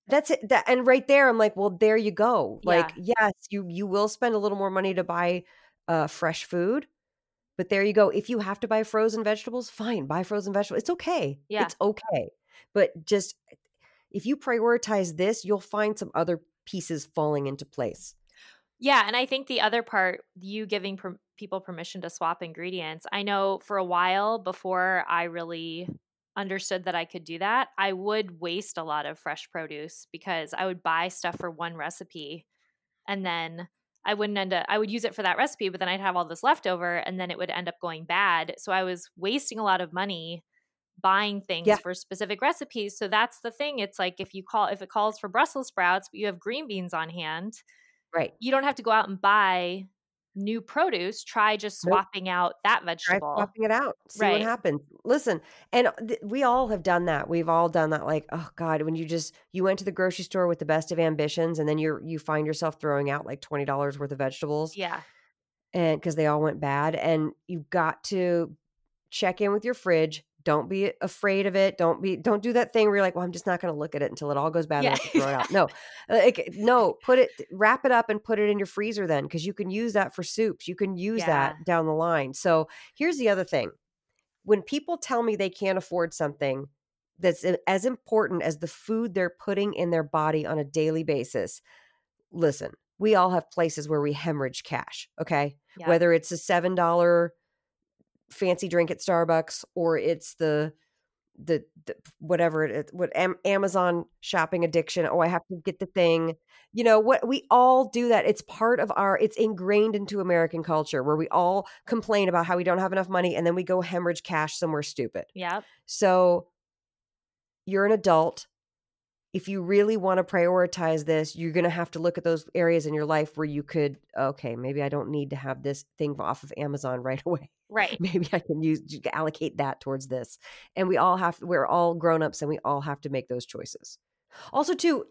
That's it. That and right there, I'm like, well, there you go. Like, Yeah. yes, you you will spend a little more money to buy uh, fresh food, but there you go. If you have to buy frozen vegetables, fine, buy frozen vegetables. It's okay. Yeah. It's okay. But just if you prioritize this, you'll find some other pieces falling into place. Yeah, and I think the other part, you giving per- people permission to swap ingredients. I know for a while before I really understood that I could do that, I would waste a lot of fresh produce because I would buy stuff for one recipe and then I wouldn't end up I would use it for that recipe, but then I'd have all this leftover and then it would end up going bad. So I was wasting a lot of money buying things Yeah. for specific recipes. So that's the thing. It's like if you call if it calls for Brussels sprouts, but you have green beans on hand, Right. you don't have to go out and buy new produce. Try just Nope. swapping out that Try vegetable. swapping it out. See what Right. happens. Listen, and uh, th- we all have done that. We've all done that. Like, oh God, when you just you went to the grocery store with the best of ambitions, and then you're you find yourself throwing out like twenty dollars worth of vegetables. Yeah. and because they all went bad. And you've got to check in with your fridge. Don't be afraid of it. Don't be don't do that thing where you're like, well, I'm just not going to look at it until it all goes bad Yeah. and I throw it out. No, uh, like, eh, no, put it, wrap it up and put it in your freezer then because you can use that for soups. You can use Yeah. that down the line. So here's the other thing: when people tell me they can't afford something that's as important as the food they're putting in their body on a daily basis, listen, we all have places where we hemorrhage cash. Okay, Yeah. whether it's a seven dollar fancy drink at Starbucks or it's the the, the whatever it is, what Am- Amazon shopping addiction. Oh, I have to get the thing. You know what? We all do that. It's part of our. It's ingrained into American culture where we all complain about how we don't have enough money and then we go hemorrhage cash somewhere stupid. Yep. So you're an adult. If you really want to prioritize this, you're going to have to look at those areas in your life where you could, okay, maybe I don't need to have this thing off of Amazon right away. Right. Maybe I can use allocate that towards this. And we all have, we're all grown ups and we all have to make those choices. Also, too,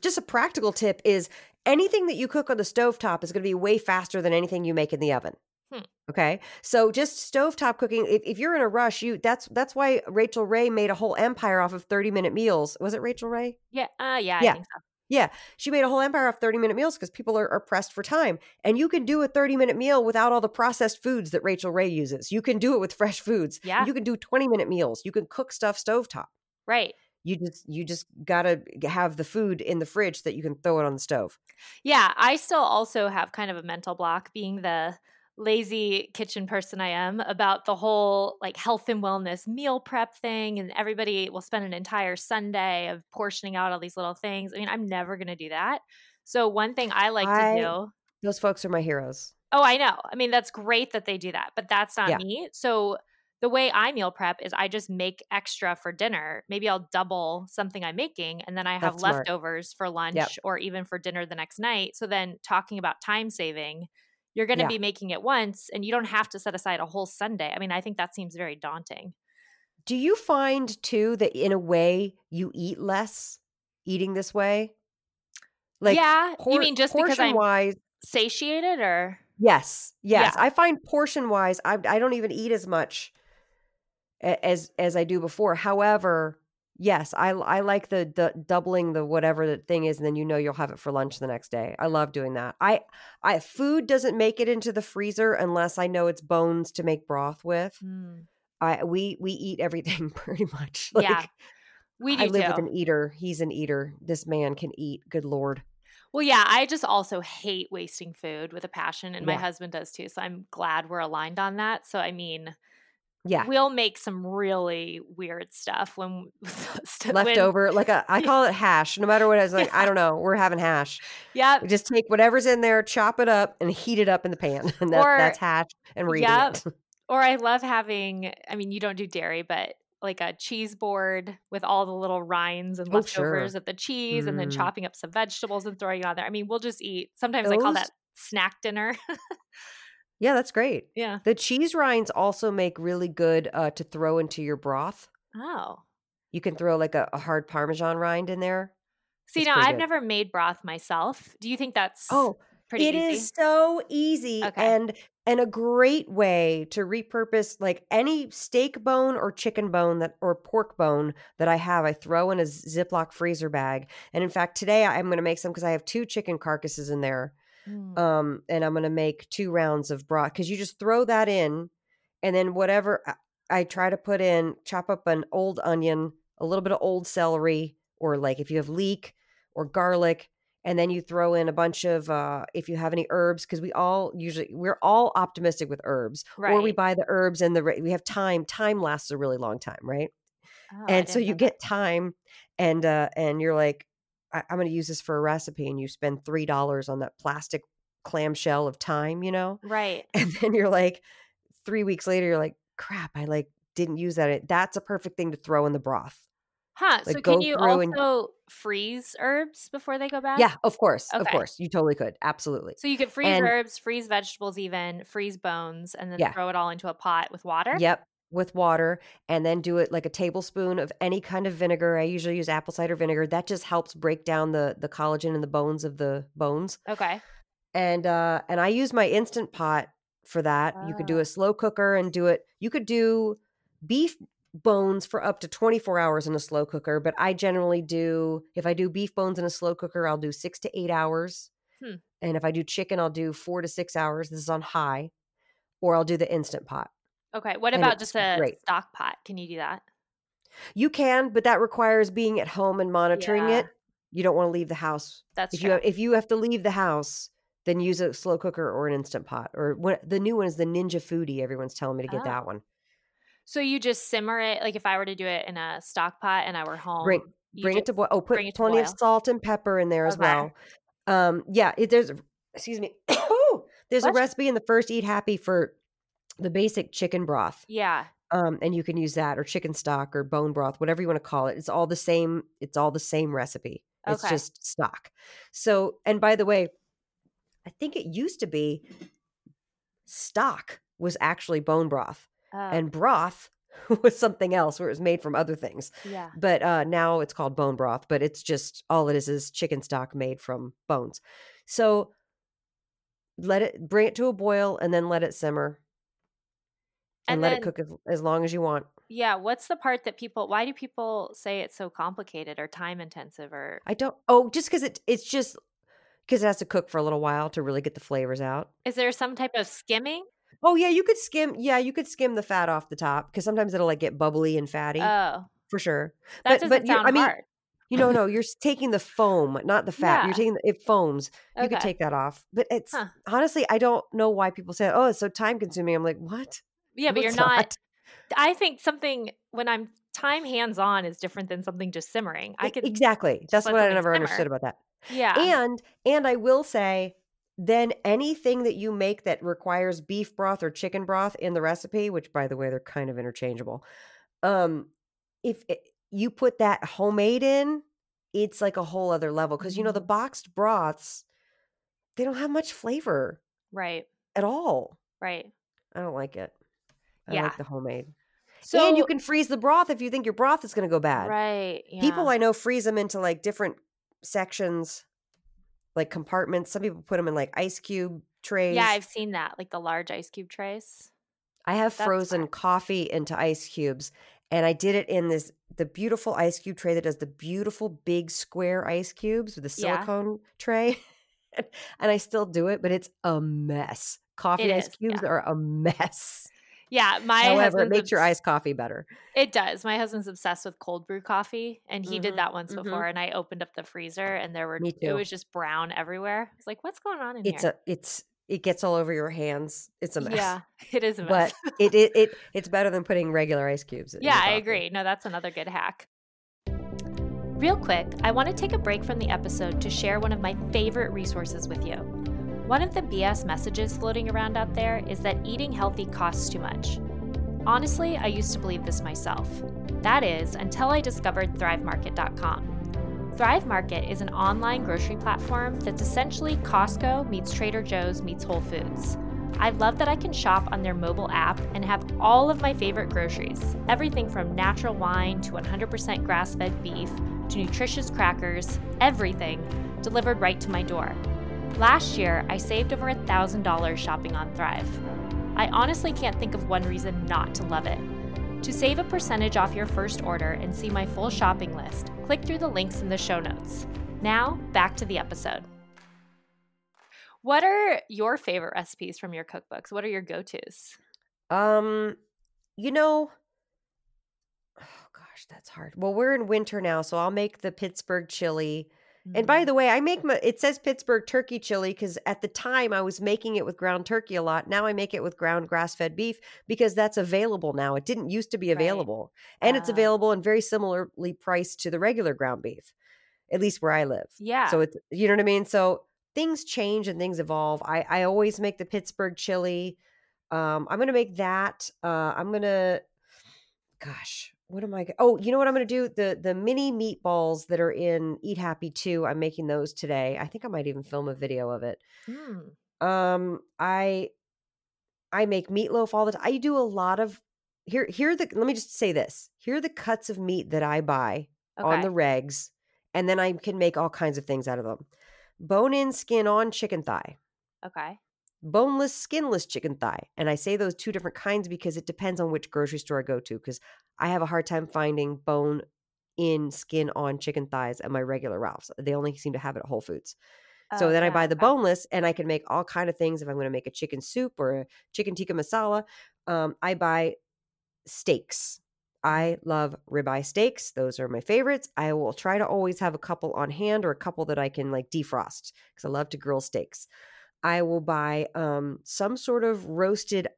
just a practical tip is anything that you cook on the stovetop is going to be way faster than anything you make in the oven. Hmm. Okay. So just stovetop cooking, if, if you're in a rush, you that's that's why Rachael Ray made a whole empire off of 30 minute meals. Was it Rachael Ray? Yeah. Uh, yeah. Yeah. I think so. She made a whole empire off 30 minute meals because people are, are pressed for time. And you can do a 30 minute meal without all the processed foods that Rachael Ray uses. You can do it with fresh foods. Yeah. You can do 20 minute meals. You can cook stuff stovetop. Right. You just you just gotta have the food in the fridge that you can throw it on the stove. Yeah. I still also have kind of a mental block being the lazy kitchen person I am about the whole like health and wellness meal prep thing. And everybody will spend an entire Sunday of portioning out all these little things. I mean, I'm never going to do that. So, one thing I like I- to do Those folks are my heroes. Oh, I know. I mean, that's great that they do that, but that's not Yeah. me. So the way I meal prep is I just make extra for dinner. Maybe I'll double something I'm making and then I have That's smart. leftovers for lunch or even for dinner the next night. So then talking about time saving, you're going to Yeah. be making it once and you don't have to set aside a whole Sunday. I mean, I think that seems very daunting. Do you find too that in a way you eat less eating this way? Like Yeah. you mean just because I'm wise? satiated or? Yes, yes. Yeah. I find portion wise, I I don't even eat as much as as I do before. However, yes, I I like the the doubling the whatever the thing is, and then you know you'll have it for lunch the next day. I love doing that. I I food doesn't make it into the freezer unless I know it's bones to make broth with. Mm, I we we eat everything pretty much. yeah. We do I live too. with an eater. He's an eater. This man can eat. Good lord. Well, yeah, I just also hate wasting food with a passion, and my husband does too. So I'm glad we're aligned on that. So I mean, Yeah. we'll make some really weird stuff when st- when- Leftover, like a, I call it hash. No matter what, I was like, I don't know. We're having hash. Yep. We just take whatever's in there, chop it up, and heat it up in the pan, and that, Or- that's hash. And we're eating Yep. it. Or I love having. I mean, you don't do dairy, but like a cheese board with all the little rinds and Oh, sure. leftovers of the cheese, and then Mm. chopping up some vegetables and throwing it on there. I mean, we'll just eat. Sometimes I call that snack dinner. Yeah, that's great. yeah. The cheese rinds also make really good uh, to throw into your broth. Oh. You can throw like a, a hard Parmesan rind in there. See, It's now I've good. never made broth myself. Do you think that's Oh, pretty It easy? is so easy Okay. and and a great way to repurpose like any steak bone or chicken bone that or pork bone that I have. I throw in a Ziploc freezer bag. And in fact, today I'm going to make some because I have two chicken carcasses in there. Mm. Um, and I'm going to make two rounds of broth because you just throw that in, and then whatever I, I try to put in, chop up an old onion, a little bit of old celery, or like if you have leek or garlic, and then you throw in a bunch of uh, if you have any herbs because we all usually we're all optimistic with herbs, or we buy the herbs and the we have thyme. Thyme lasts a really long time, right? Oh, and so you get thyme and uh and you're like I- i'm going to use this for a recipe and you spend three dollars on that plastic clamshell of thyme you know right. and then you're like three weeks later you're like crap i like didn't use that that's a perfect thing to throw in the broth Huh. so can you through and- also freeze herbs before they go bad? yeah of course of course you totally could absolutely So you could freeze And- herbs, freeze vegetables, even freeze bones, and then Yeah. throw it all into a pot with water. Yep, with water, and then do it like a tablespoon of any kind of vinegar. I usually use apple cider vinegar. That just helps break down the the collagen in the bones of the bones. Okay. and uh and I use my instant pot for that. You could do Oh. a slow cooker and do it. You could do beef bones for up to 24 hours in a slow cooker, but I generally do if I do beef bones in a slow cooker, I'll do 6 to 8 hours. Hmm. And if I do chicken, I'll do 4 to 6 hours. This is on high. Or I'll do the instant pot. Okay. What And about just a great. stock pot? Can you do that? You can, but that requires being at home and monitoring Yeah. it. You don't want to leave the house. That's If true. you have, if you have to leave the house, then use a slow cooker or an instant pot. Or what the new one is the Ninja Foodi. Everyone's telling me to get Oh. that one. so you just simmer it. Like if I were to do it in a stock pot and I were home, Bring bring it to boil. Oh, put plenty of salt and pepper in there as well. Um, yeah, it, there's excuse me. there's a recipe in the first Eat Happy for the basic chicken broth. Yeah. Um, and you can use that or chicken stock or bone broth, whatever you want to call it. It's all the same. It's all the same recipe. It's Okay. just stock. So, and by the way, I think it used to be stock was actually bone broth, Oh, and broth was something else where it was made from other things. yeah. But uh, now it's called bone broth, but it's just all it is is chicken stock made from bones. So let it bring it to a boil and then let it simmer and, And let then- it cook as, as long as you want. Yeah. What's the part that people, why do people say it's so complicated or time intensive or I don't. Oh, just because it it's just because it has to cook for a little while to really get the flavors out. is there some type of skimming? Oh yeah, you could skim. Yeah, you could skim the fat off the top because sometimes it'll like get bubbly and fatty Oh, for sure. that But- doesn't but you- I mean, hard. You know, no, you're taking the foam, not the fat. Yeah. You're taking the, it foams. You could take that off, but it's Huh. honestly, I don't know why people say, "Oh, it's so time consuming." I'm like, what? Yeah, but No, you're it's not. I think something when I'm time hands on is different than something just simmering. I could, exactly. That's what I never simmer. understood about that. yeah, And and I will say, then anything that you make that requires beef broth or chicken broth in the recipe, which by the way they're kind of interchangeable, um, if it, you put that homemade in, it's like a whole other level because you know the Mhm. boxed broths, they don't have much flavor right, at all. right. I don't like it. I Yeah. like the homemade. So and you can freeze the broth if you think your broth is going to go bad. right, yeah. People I know freeze them into like different sections, like compartments. Some people put them in like ice cube trays. yeah, I've seen that, like the large ice cube trays. I have that's frozen smart. coffee into ice cubes, and I did it in this the beautiful ice cube tray that does the beautiful big square ice cubes with the Yeah. silicone tray. and I still do it, but it's a mess. Coffee It ice is, cubes yeah. are a mess. Yeah, my However, it makes your iced coffee better. It does. My husband's obsessed with cold brew coffee, and he Mhm, did that once mhm. before. And I opened up the freezer, and there were it was just brown everywhere. I was like, "What's going on in It's here?" a it's it gets all over your hands. It's a mess. yeah, it is a mess. But it, it it it's better than putting regular ice cubes. in Yeah, I agree. No, that's another good hack. Real quick, I want to take a break from the episode to share one of my favorite resources with you. One of the BS messages floating around out there is that eating healthy costs too much. Honestly, I used to believe this myself. That is, until I discovered ThriveMarket.com. Thrive Market is an online grocery platform that's essentially Costco meets Trader Joe's meets Whole Foods. I love that I can shop on their mobile app and have all of my favorite groceries everything from natural wine to 100% grass fed beef to nutritious crackers, everything delivered right to my door. Last year, I saved over $1,000 shopping on Thrive. I honestly can't think of one reason not to love it. To save a percentage off your first order and see my full shopping list, click through the links in the show notes. Now, back to the episode. What are your favorite recipes from your cookbooks? What are your go tos? Um, you know, oh gosh, that's hard. Well, we're in winter now, so I'll make the Pittsburgh chili. And by the way, I make my it says Pittsburgh turkey chili because at the time I was making it with ground turkey a lot. Now I make it with ground grass fed beef because that's available now. It didn't used to be Right. available. And it's Ah. available and very similarly priced to the regular ground beef, at least where I live. yeah. So it's you know what I mean? So things change and things evolve. I I always make the Pittsburgh chili. Um I'm going to make that. Uh I'm going to gosh, what am I Oh, you know what I'm going to do? The the mini meatballs that are in Eat Happy 2, I'm making those today. I think I might even film a video of it. Mm. Um I I make meatloaf all the time. I do a lot of here here are the let me just say this. Here are the cuts of meat that I buy on the regs, and then I can make all kinds of things out of them. Bone in, skin on chicken thigh. Okay. Boneless, skinless chicken thigh. And I say those two different kinds because it depends on which grocery store I go to because I have a hard time finding bone in skin on chicken thighs at my regular Ralph's. They only seem to have it at Whole Foods. So Oh, then I buy the boneless and I can make all kind of things if I'm going to make a chicken soup or a chicken tikka masala. Um, I buy steaks. I love ribeye steaks. Those are my favorites. I will try to always have a couple on hand or a couple that I can like defrost because I love to grill steaks. I will buy um, some sort of roasted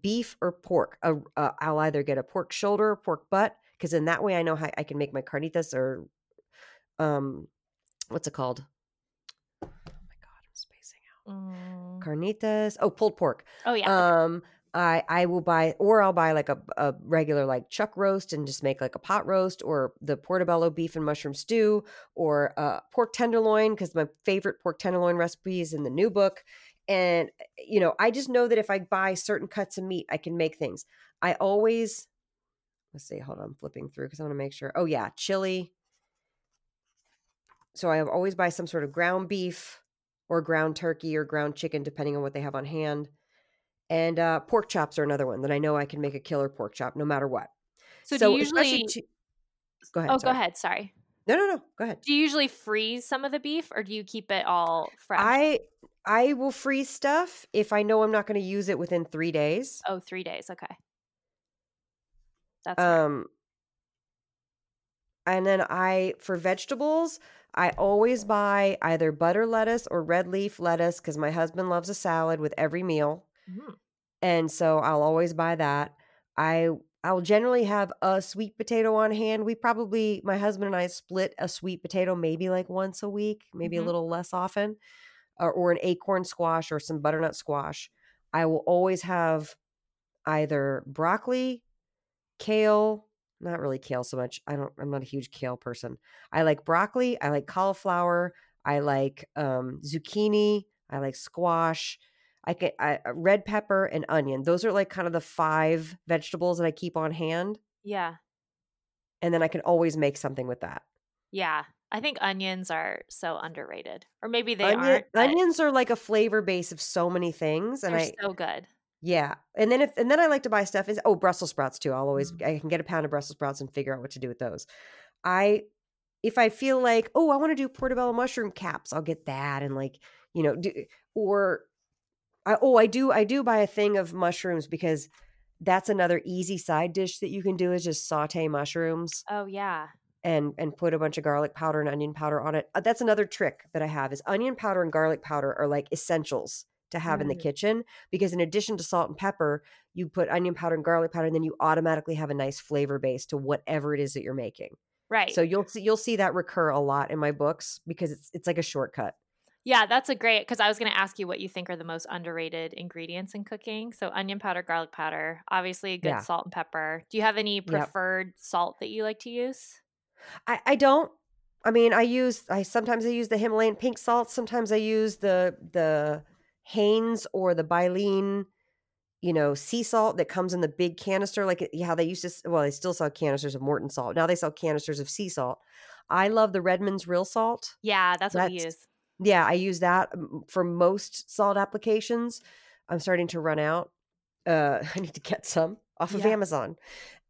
beef or pork. Uh, uh, I'll either get a pork shoulder or pork butt because in that way I know how I can make my carnitas or um, what's it called? Oh my god, I'm spacing out. Mm. Carnitas. Oh, pulled pork. Oh yeah. Um, I I will buy, or I'll buy like a, a regular like chuck roast and just make like a pot roast, or the portobello beef and mushroom stew, or uh, pork tenderloin because my favorite pork tenderloin recipe is in the new book. And you know, I just know that if I buy certain cuts of meat, I can make things. I always let's see. Hold on, I'm flipping through because I want to make sure. Oh yeah, chili. So I always buy some sort of ground beef or ground turkey or ground chicken, depending on what they have on hand. And uh, pork chops are another one that I know I can make a killer pork chop no matter what. so, do you usually? go ahead. oh, sorry. go ahead. Sorry. No, no, no. Go ahead. Do you usually freeze some of the beef, or do you keep it all fresh? I I will freeze stuff if I know I'm not going to use it within three days. oh, three days. Okay. That's. Um, and then I for vegetables, I always buy either butter lettuce or red leaf lettuce because my husband loves a salad with every meal. Mm. and so I'll always buy that. I I'll generally have a sweet potato on hand. We probably my husband and I split a sweet potato maybe like once a week, maybe Mhm. a little less often, or, or an acorn squash or some butternut squash. I will always have either broccoli, kale, not really kale so much. I don't I'm not a huge kale person. I like broccoli, I like cauliflower, I like um zucchini, I like squash. I get I, uh, red pepper and onion. Those are like kind of the five vegetables that I keep on hand, Yeah. and then I can always make something with that. Yeah. I think onions are so underrated, or maybe they Onion, aren't. onions are like a flavor base of so many things, and They're I so good. yeah. And then if and then I like to buy stuff is oh Brussels sprouts too. I'll always Mm. I can get a pound of Brussels sprouts and figure out what to do with those. I if I feel like oh I want to do portobello mushroom caps, I'll get that and like you know do or I oh I do I do buy a thing of mushrooms because that's another easy side dish that you can do is just saute mushrooms Oh yeah. and and put a bunch of garlic powder and onion powder on it. Uh, That's another trick that I have is onion powder and garlic powder are like essentials to have in the Mm. kitchen because in addition to salt and pepper, you put onion powder and garlic powder and then you automatically have a nice flavor base to whatever it is that you're making. Right. So you'll see you'll see that recur a lot in my books because it's it's like a shortcut. Yeah, that's a great because I was going to ask you what you think are the most underrated ingredients in cooking. So onion powder, garlic powder, obviously good Yeah. salt and pepper. Do you have any Yep. preferred salt that you like to use? I, I don't. I mean, I use. I sometimes I use the Himalayan pink salt. Sometimes I use the the Hanes or the Baleine, you know, sea salt that comes in the big canister. Like it- how they used to. Well, they still sell canisters of Morton salt. Now they sell canisters of sea salt. I love the Redmond's real salt. Yeah, that's what we use. Yeah, I use that mm, for most salt applications. I'm starting to run out. Uh, I need to get some off of Yeah. Amazon.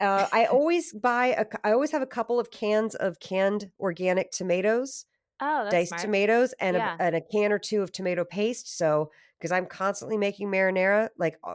Uh, I always buy a. I always have a couple of cans of canned organic tomatoes, Oh, diced smart. tomatoes, and Yeah. a, and a can or two of tomato paste. So because I'm constantly making marinara, like uh,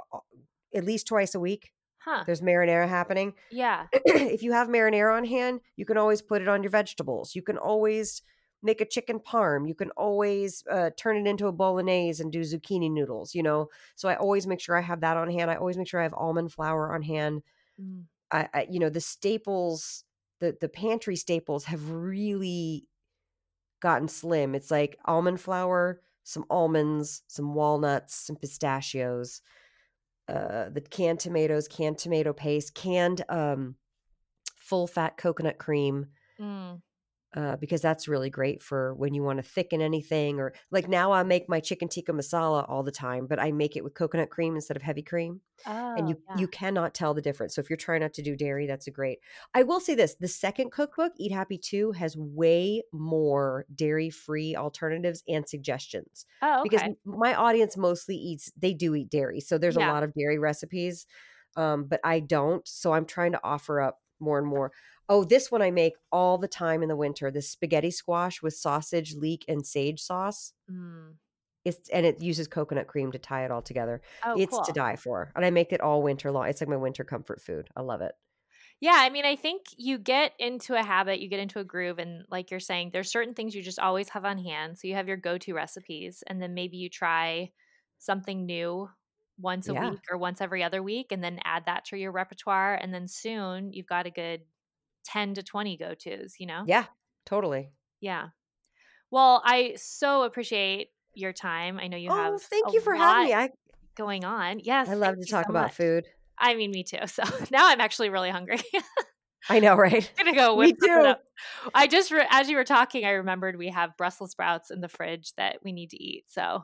at least twice a week. Huh. There's marinara happening. Yeah. if you have marinara on hand, you can always put it on your vegetables. You can always make a chicken parm. You can always uh, turn it into a bolognese and do zucchini noodles, you know? So I always make sure I have that on hand. I always make sure I have almond flour on hand. Mm. I, I you know, the staples, the the pantry staples have really gotten slim. It's like almond flour, some almonds, some walnuts, some pistachios, uh, the canned tomatoes, canned tomato paste, canned um, full fat coconut cream. Mm. Uh, because that's really great for when you want to thicken anything. Or like now, I make my chicken tikka masala all the time, but I make it with coconut cream instead of heavy cream, and Oh, you yeah. you cannot tell the difference. So if you're trying not to do dairy, that's a great. I will say this: the second cookbook, Eat Happy Two, has way more dairy free alternatives and suggestions Oh, because okay. m- my audience mostly eats they do eat dairy so there's a lot of dairy recipes um, but i don't so i'm trying to offer up more and more oh this one i make all the time in the winter this spaghetti squash with sausage leek and sage sauce Mm. it's and it uses coconut cream to tie it all together Oh, it's cool. to die for and i make it all winter long it's like my winter comfort food i love it Yeah, I mean, I think you get into a habit, you get into a groove, and like you're saying, there's certain things you just always have on hand. So you have your go to recipes, and then maybe you try something new once a Yeah. week or once every other week, and then add that to your repertoire. And then soon you've got a good 10 to 20 go tos, you know? yeah totally Yeah. Well, I so appreciate your time. I know you oh have thank you for having me i going on. Yes. i love to talk so about much. food I mean, me too. So now I'm actually really hungry. i know right I'm gonna go Me whip something too. up. I just, re- as you were talking, I remembered we have Brussels sprouts in the fridge that we need to eat. So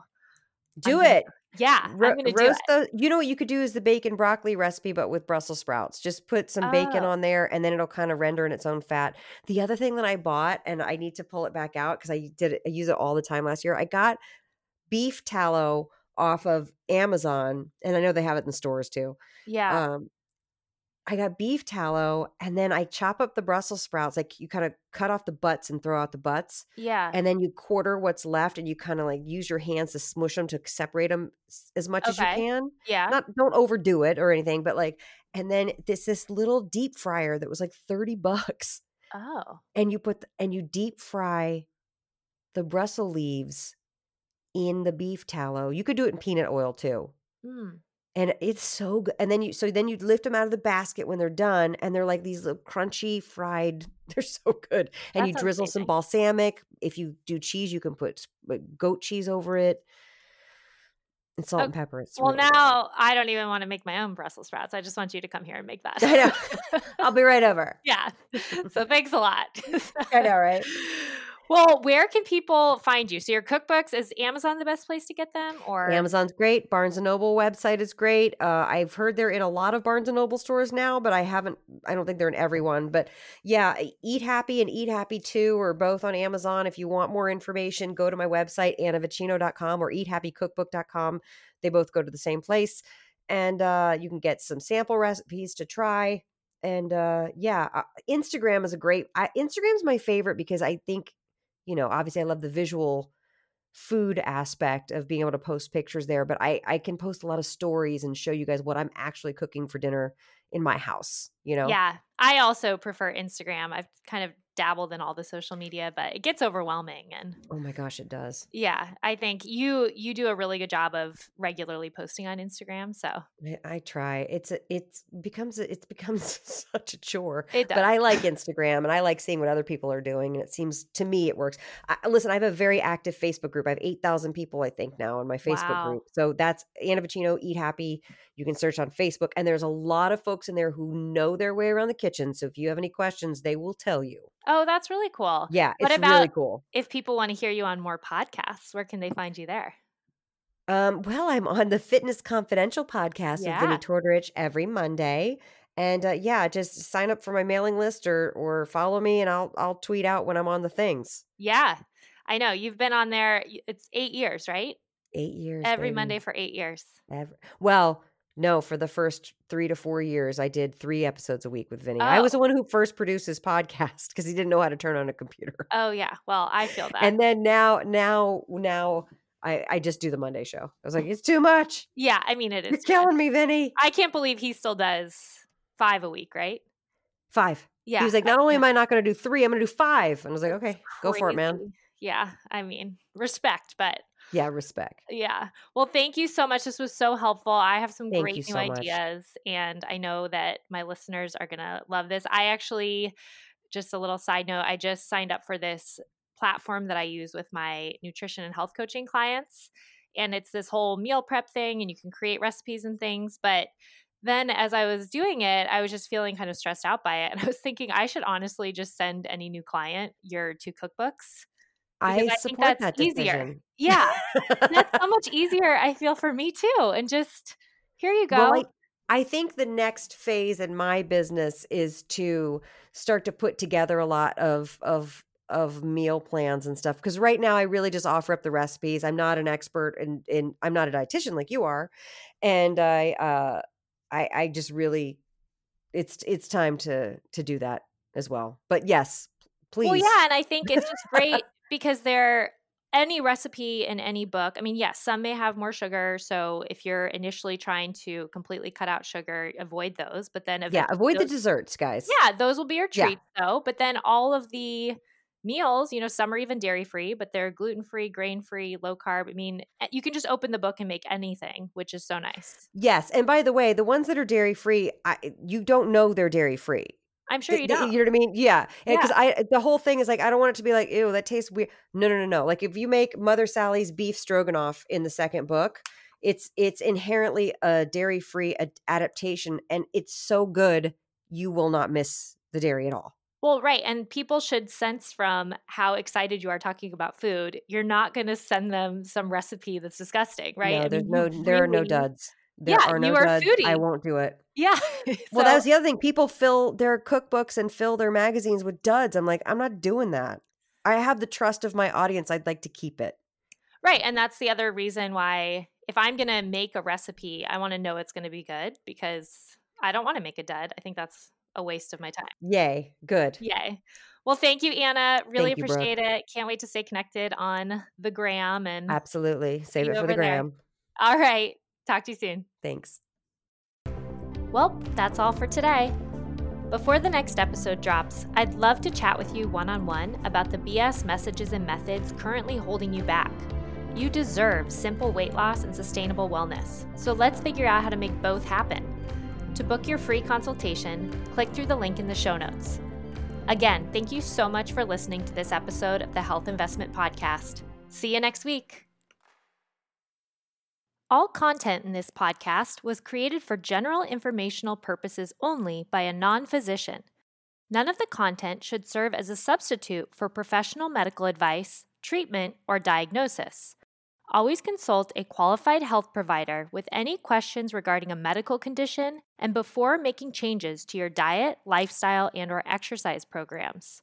do gonna- it yeah, Ro- I'm gonna do it. roast the you know what you could do is the bacon broccoli recipe but with brussels sprouts just put some bacon Oh. on there and then it'll kind of render in its own fat the other thing that i bought and i need to pull it back out because i did it i use it all the time last year i got beef tallow off of amazon and i know they have it in stores too Yeah, um I got beef tallow and then I chop up the Brussels sprouts. Like you kind of cut off the butts and throw out the butts yeah. and then you quarter what's left and you kind of like use your hands to smush them to separate them as much as you can yeah. not don't overdo it or anything but like and then this this little deep fryer that was like 30 bucks oh, and you put and you deep fry the brussels leaves in the beef tallow you could do it in peanut oil too mm. And it's so good and then you so then you lift them out of the basket when they're done and they're like these little crunchy fried they're so good and That you drizzle some balsamic if you do cheese you can put s- uh, goat cheese over it and salt and pepper it's Well, really good. now I don't even want to make my own Brussels sprouts. I just want you to come here and make that. I know. i'll be right over yeah. So thanks a lot. i know right Well, where can people find you? So your cookbooks is Amazon the best place to get them, or Amazon's great. Barnes and Noble website is great. Uh, I've heard they're in a lot of Barnes and Noble stores now, but I haven't. I don't think they're in everyone. But yeah, Eat Happy and Eat Happy Two are both on Amazon. If you want more information, go to my website annavocino.com or eathappycookbook.com. They both go to the same place, and uh, you can get some sample recipes to try. And uh, yeah, uh, Instagram is a great. I, Instagram's my favorite because I think, you know, obviously I love the visual food aspect of being able to post pictures there but i i can post a lot of stories and show you guys what i'm actually cooking for dinner in my house you know yeah, I also prefer Instagram. I've kind of dabbled in all the social media, but it gets overwhelming and oh my gosh it does yeah, I think you you do a really good job of regularly posting on Instagram, so I, I try it's a, it's becomes a, it becomes such a chore it does. but i like instagram and i like seeing what other people are doing and it seems to me it works I, listen i have a very active facebook group i have 8000 people i think now in my facebook Wow. group so that's anna Vocino, eat happy you can search on facebook and there's a lot of folks in there who know their way around the kitchen so if you have any questions they will tell you oh, that's really cool. yeah What it's really cool If people want to hear you on more podcasts, where can they find you there? Um, well, I'm on the Fitness Confidential podcast with Yeah. Vinnie Tortorich every Monday. And uh, yeah, just sign up for my mailing list or or follow me and I'll I'll tweet out when I'm on the things. Yeah. I know. You've been on there it's 8 years, right? Eight years. Every baby. Monday for 8 years. Ever. Well, no, for the first three to four years, I did three episodes a week with Vinnie. I was Oh. the one who first produced his podcast because he didn't know how to turn on a computer. Oh yeah. Well, I feel that. And then now, now, now I, I just do the Monday show. I was like, it's too much. yeah, I mean it is. Good. killing me, Vinnie. I can't believe he still does 5 a week, right? Five. Yeah. He was like, not only am I not going to do three, I'm going to do five. And I was like, okay, go for it, man. Yeah, I mean, respect, but Yeah, respect. yeah. Well, thank you so much. This was so helpful. I have some Thank great new so much. ideas, and I know that my listeners are going to love this. I actually, just a little side note, I just signed up for this platform that I use with my nutrition and health coaching clients. And it's this whole meal prep thing, and you can create recipes and things. But then as I was doing it, I was just feeling kind of stressed out by it. And I was thinking I should honestly just send any new client your two cookbooks. I, I think that's that easier. Yeah. that's so much easier, I feel, for me too. And just here you go. Well, I think the next phase in my business is to start to put together a lot of of of meal plans and stuff because right now I really just offer up the recipes. I'm not an expert in in I'm not a dietitian like you are. And I uh I I just really it's it's time to to do that as well. But yes, please. Well, yeah, and I think it's just great because they're any recipe in any book, I mean, yes, some may have more sugar. So if you're initially trying to completely cut out sugar, avoid those. But then, yeah, avoid those, the desserts, guys. Yeah, those will be your treats, yeah. though. But then all of the meals, you know, some are even dairy free, but they're gluten free, grain free, low carb. I mean, eh, you can just open the book and make anything, which is so nice. Yes, and by the way, the ones that are dairy free, you don't know they're dairy free. I'm sure you don't. You know what I mean? Yeah. Because yeah. I the whole thing is like I don't want it to be like, ew, that tastes weird. No, no, no, no. Like if you make Mother Sally's beef stroganoff in the second book, it's it's inherently a dairy free adaptation, and it's so good you will not miss the dairy at all. Well, right. And people should sense from how excited you are talking about food. You're not going to send them some recipe that's disgusting, right? No, there's no, there are no duds. There yeah, are no you are foodie. I won't do it. Yeah. so, well, that was the other thing. People fill their cookbooks and fill their magazines with duds. I'm like, I'm not doing that. I have the trust of my audience. I'd like to keep it. Right. And that's the other reason why if I'm going to make a recipe, I want to know it's going to be good because I don't want to make a dud. I think that's a waste of my time. Yay. Good. Yay. Well, thank you, Anna. Really thank appreciate you, it. Can't wait to stay connected on the gram and absolutely save it for the gram. There. All right. Talk to you soon. Thanks. Well, that's all for today. Before the next episode drops, I'd love to chat with you one on one about the BS messages and methods currently holding you back. You deserve simple weight loss and sustainable wellness, so let's figure out how to make both happen. To book your free consultation, click through the link in the show notes. Again, thank you so much for listening to this episode of the Health Investment Podcast. See you next week. All content in this podcast was created for general informational purposes only by a non physician. None of the content should serve as a substitute for professional medical advice, treatment, or diagnosis. Always consult a qualified health provider with any questions regarding a medical condition and before making changes to your diet, lifestyle, and or exercise programs.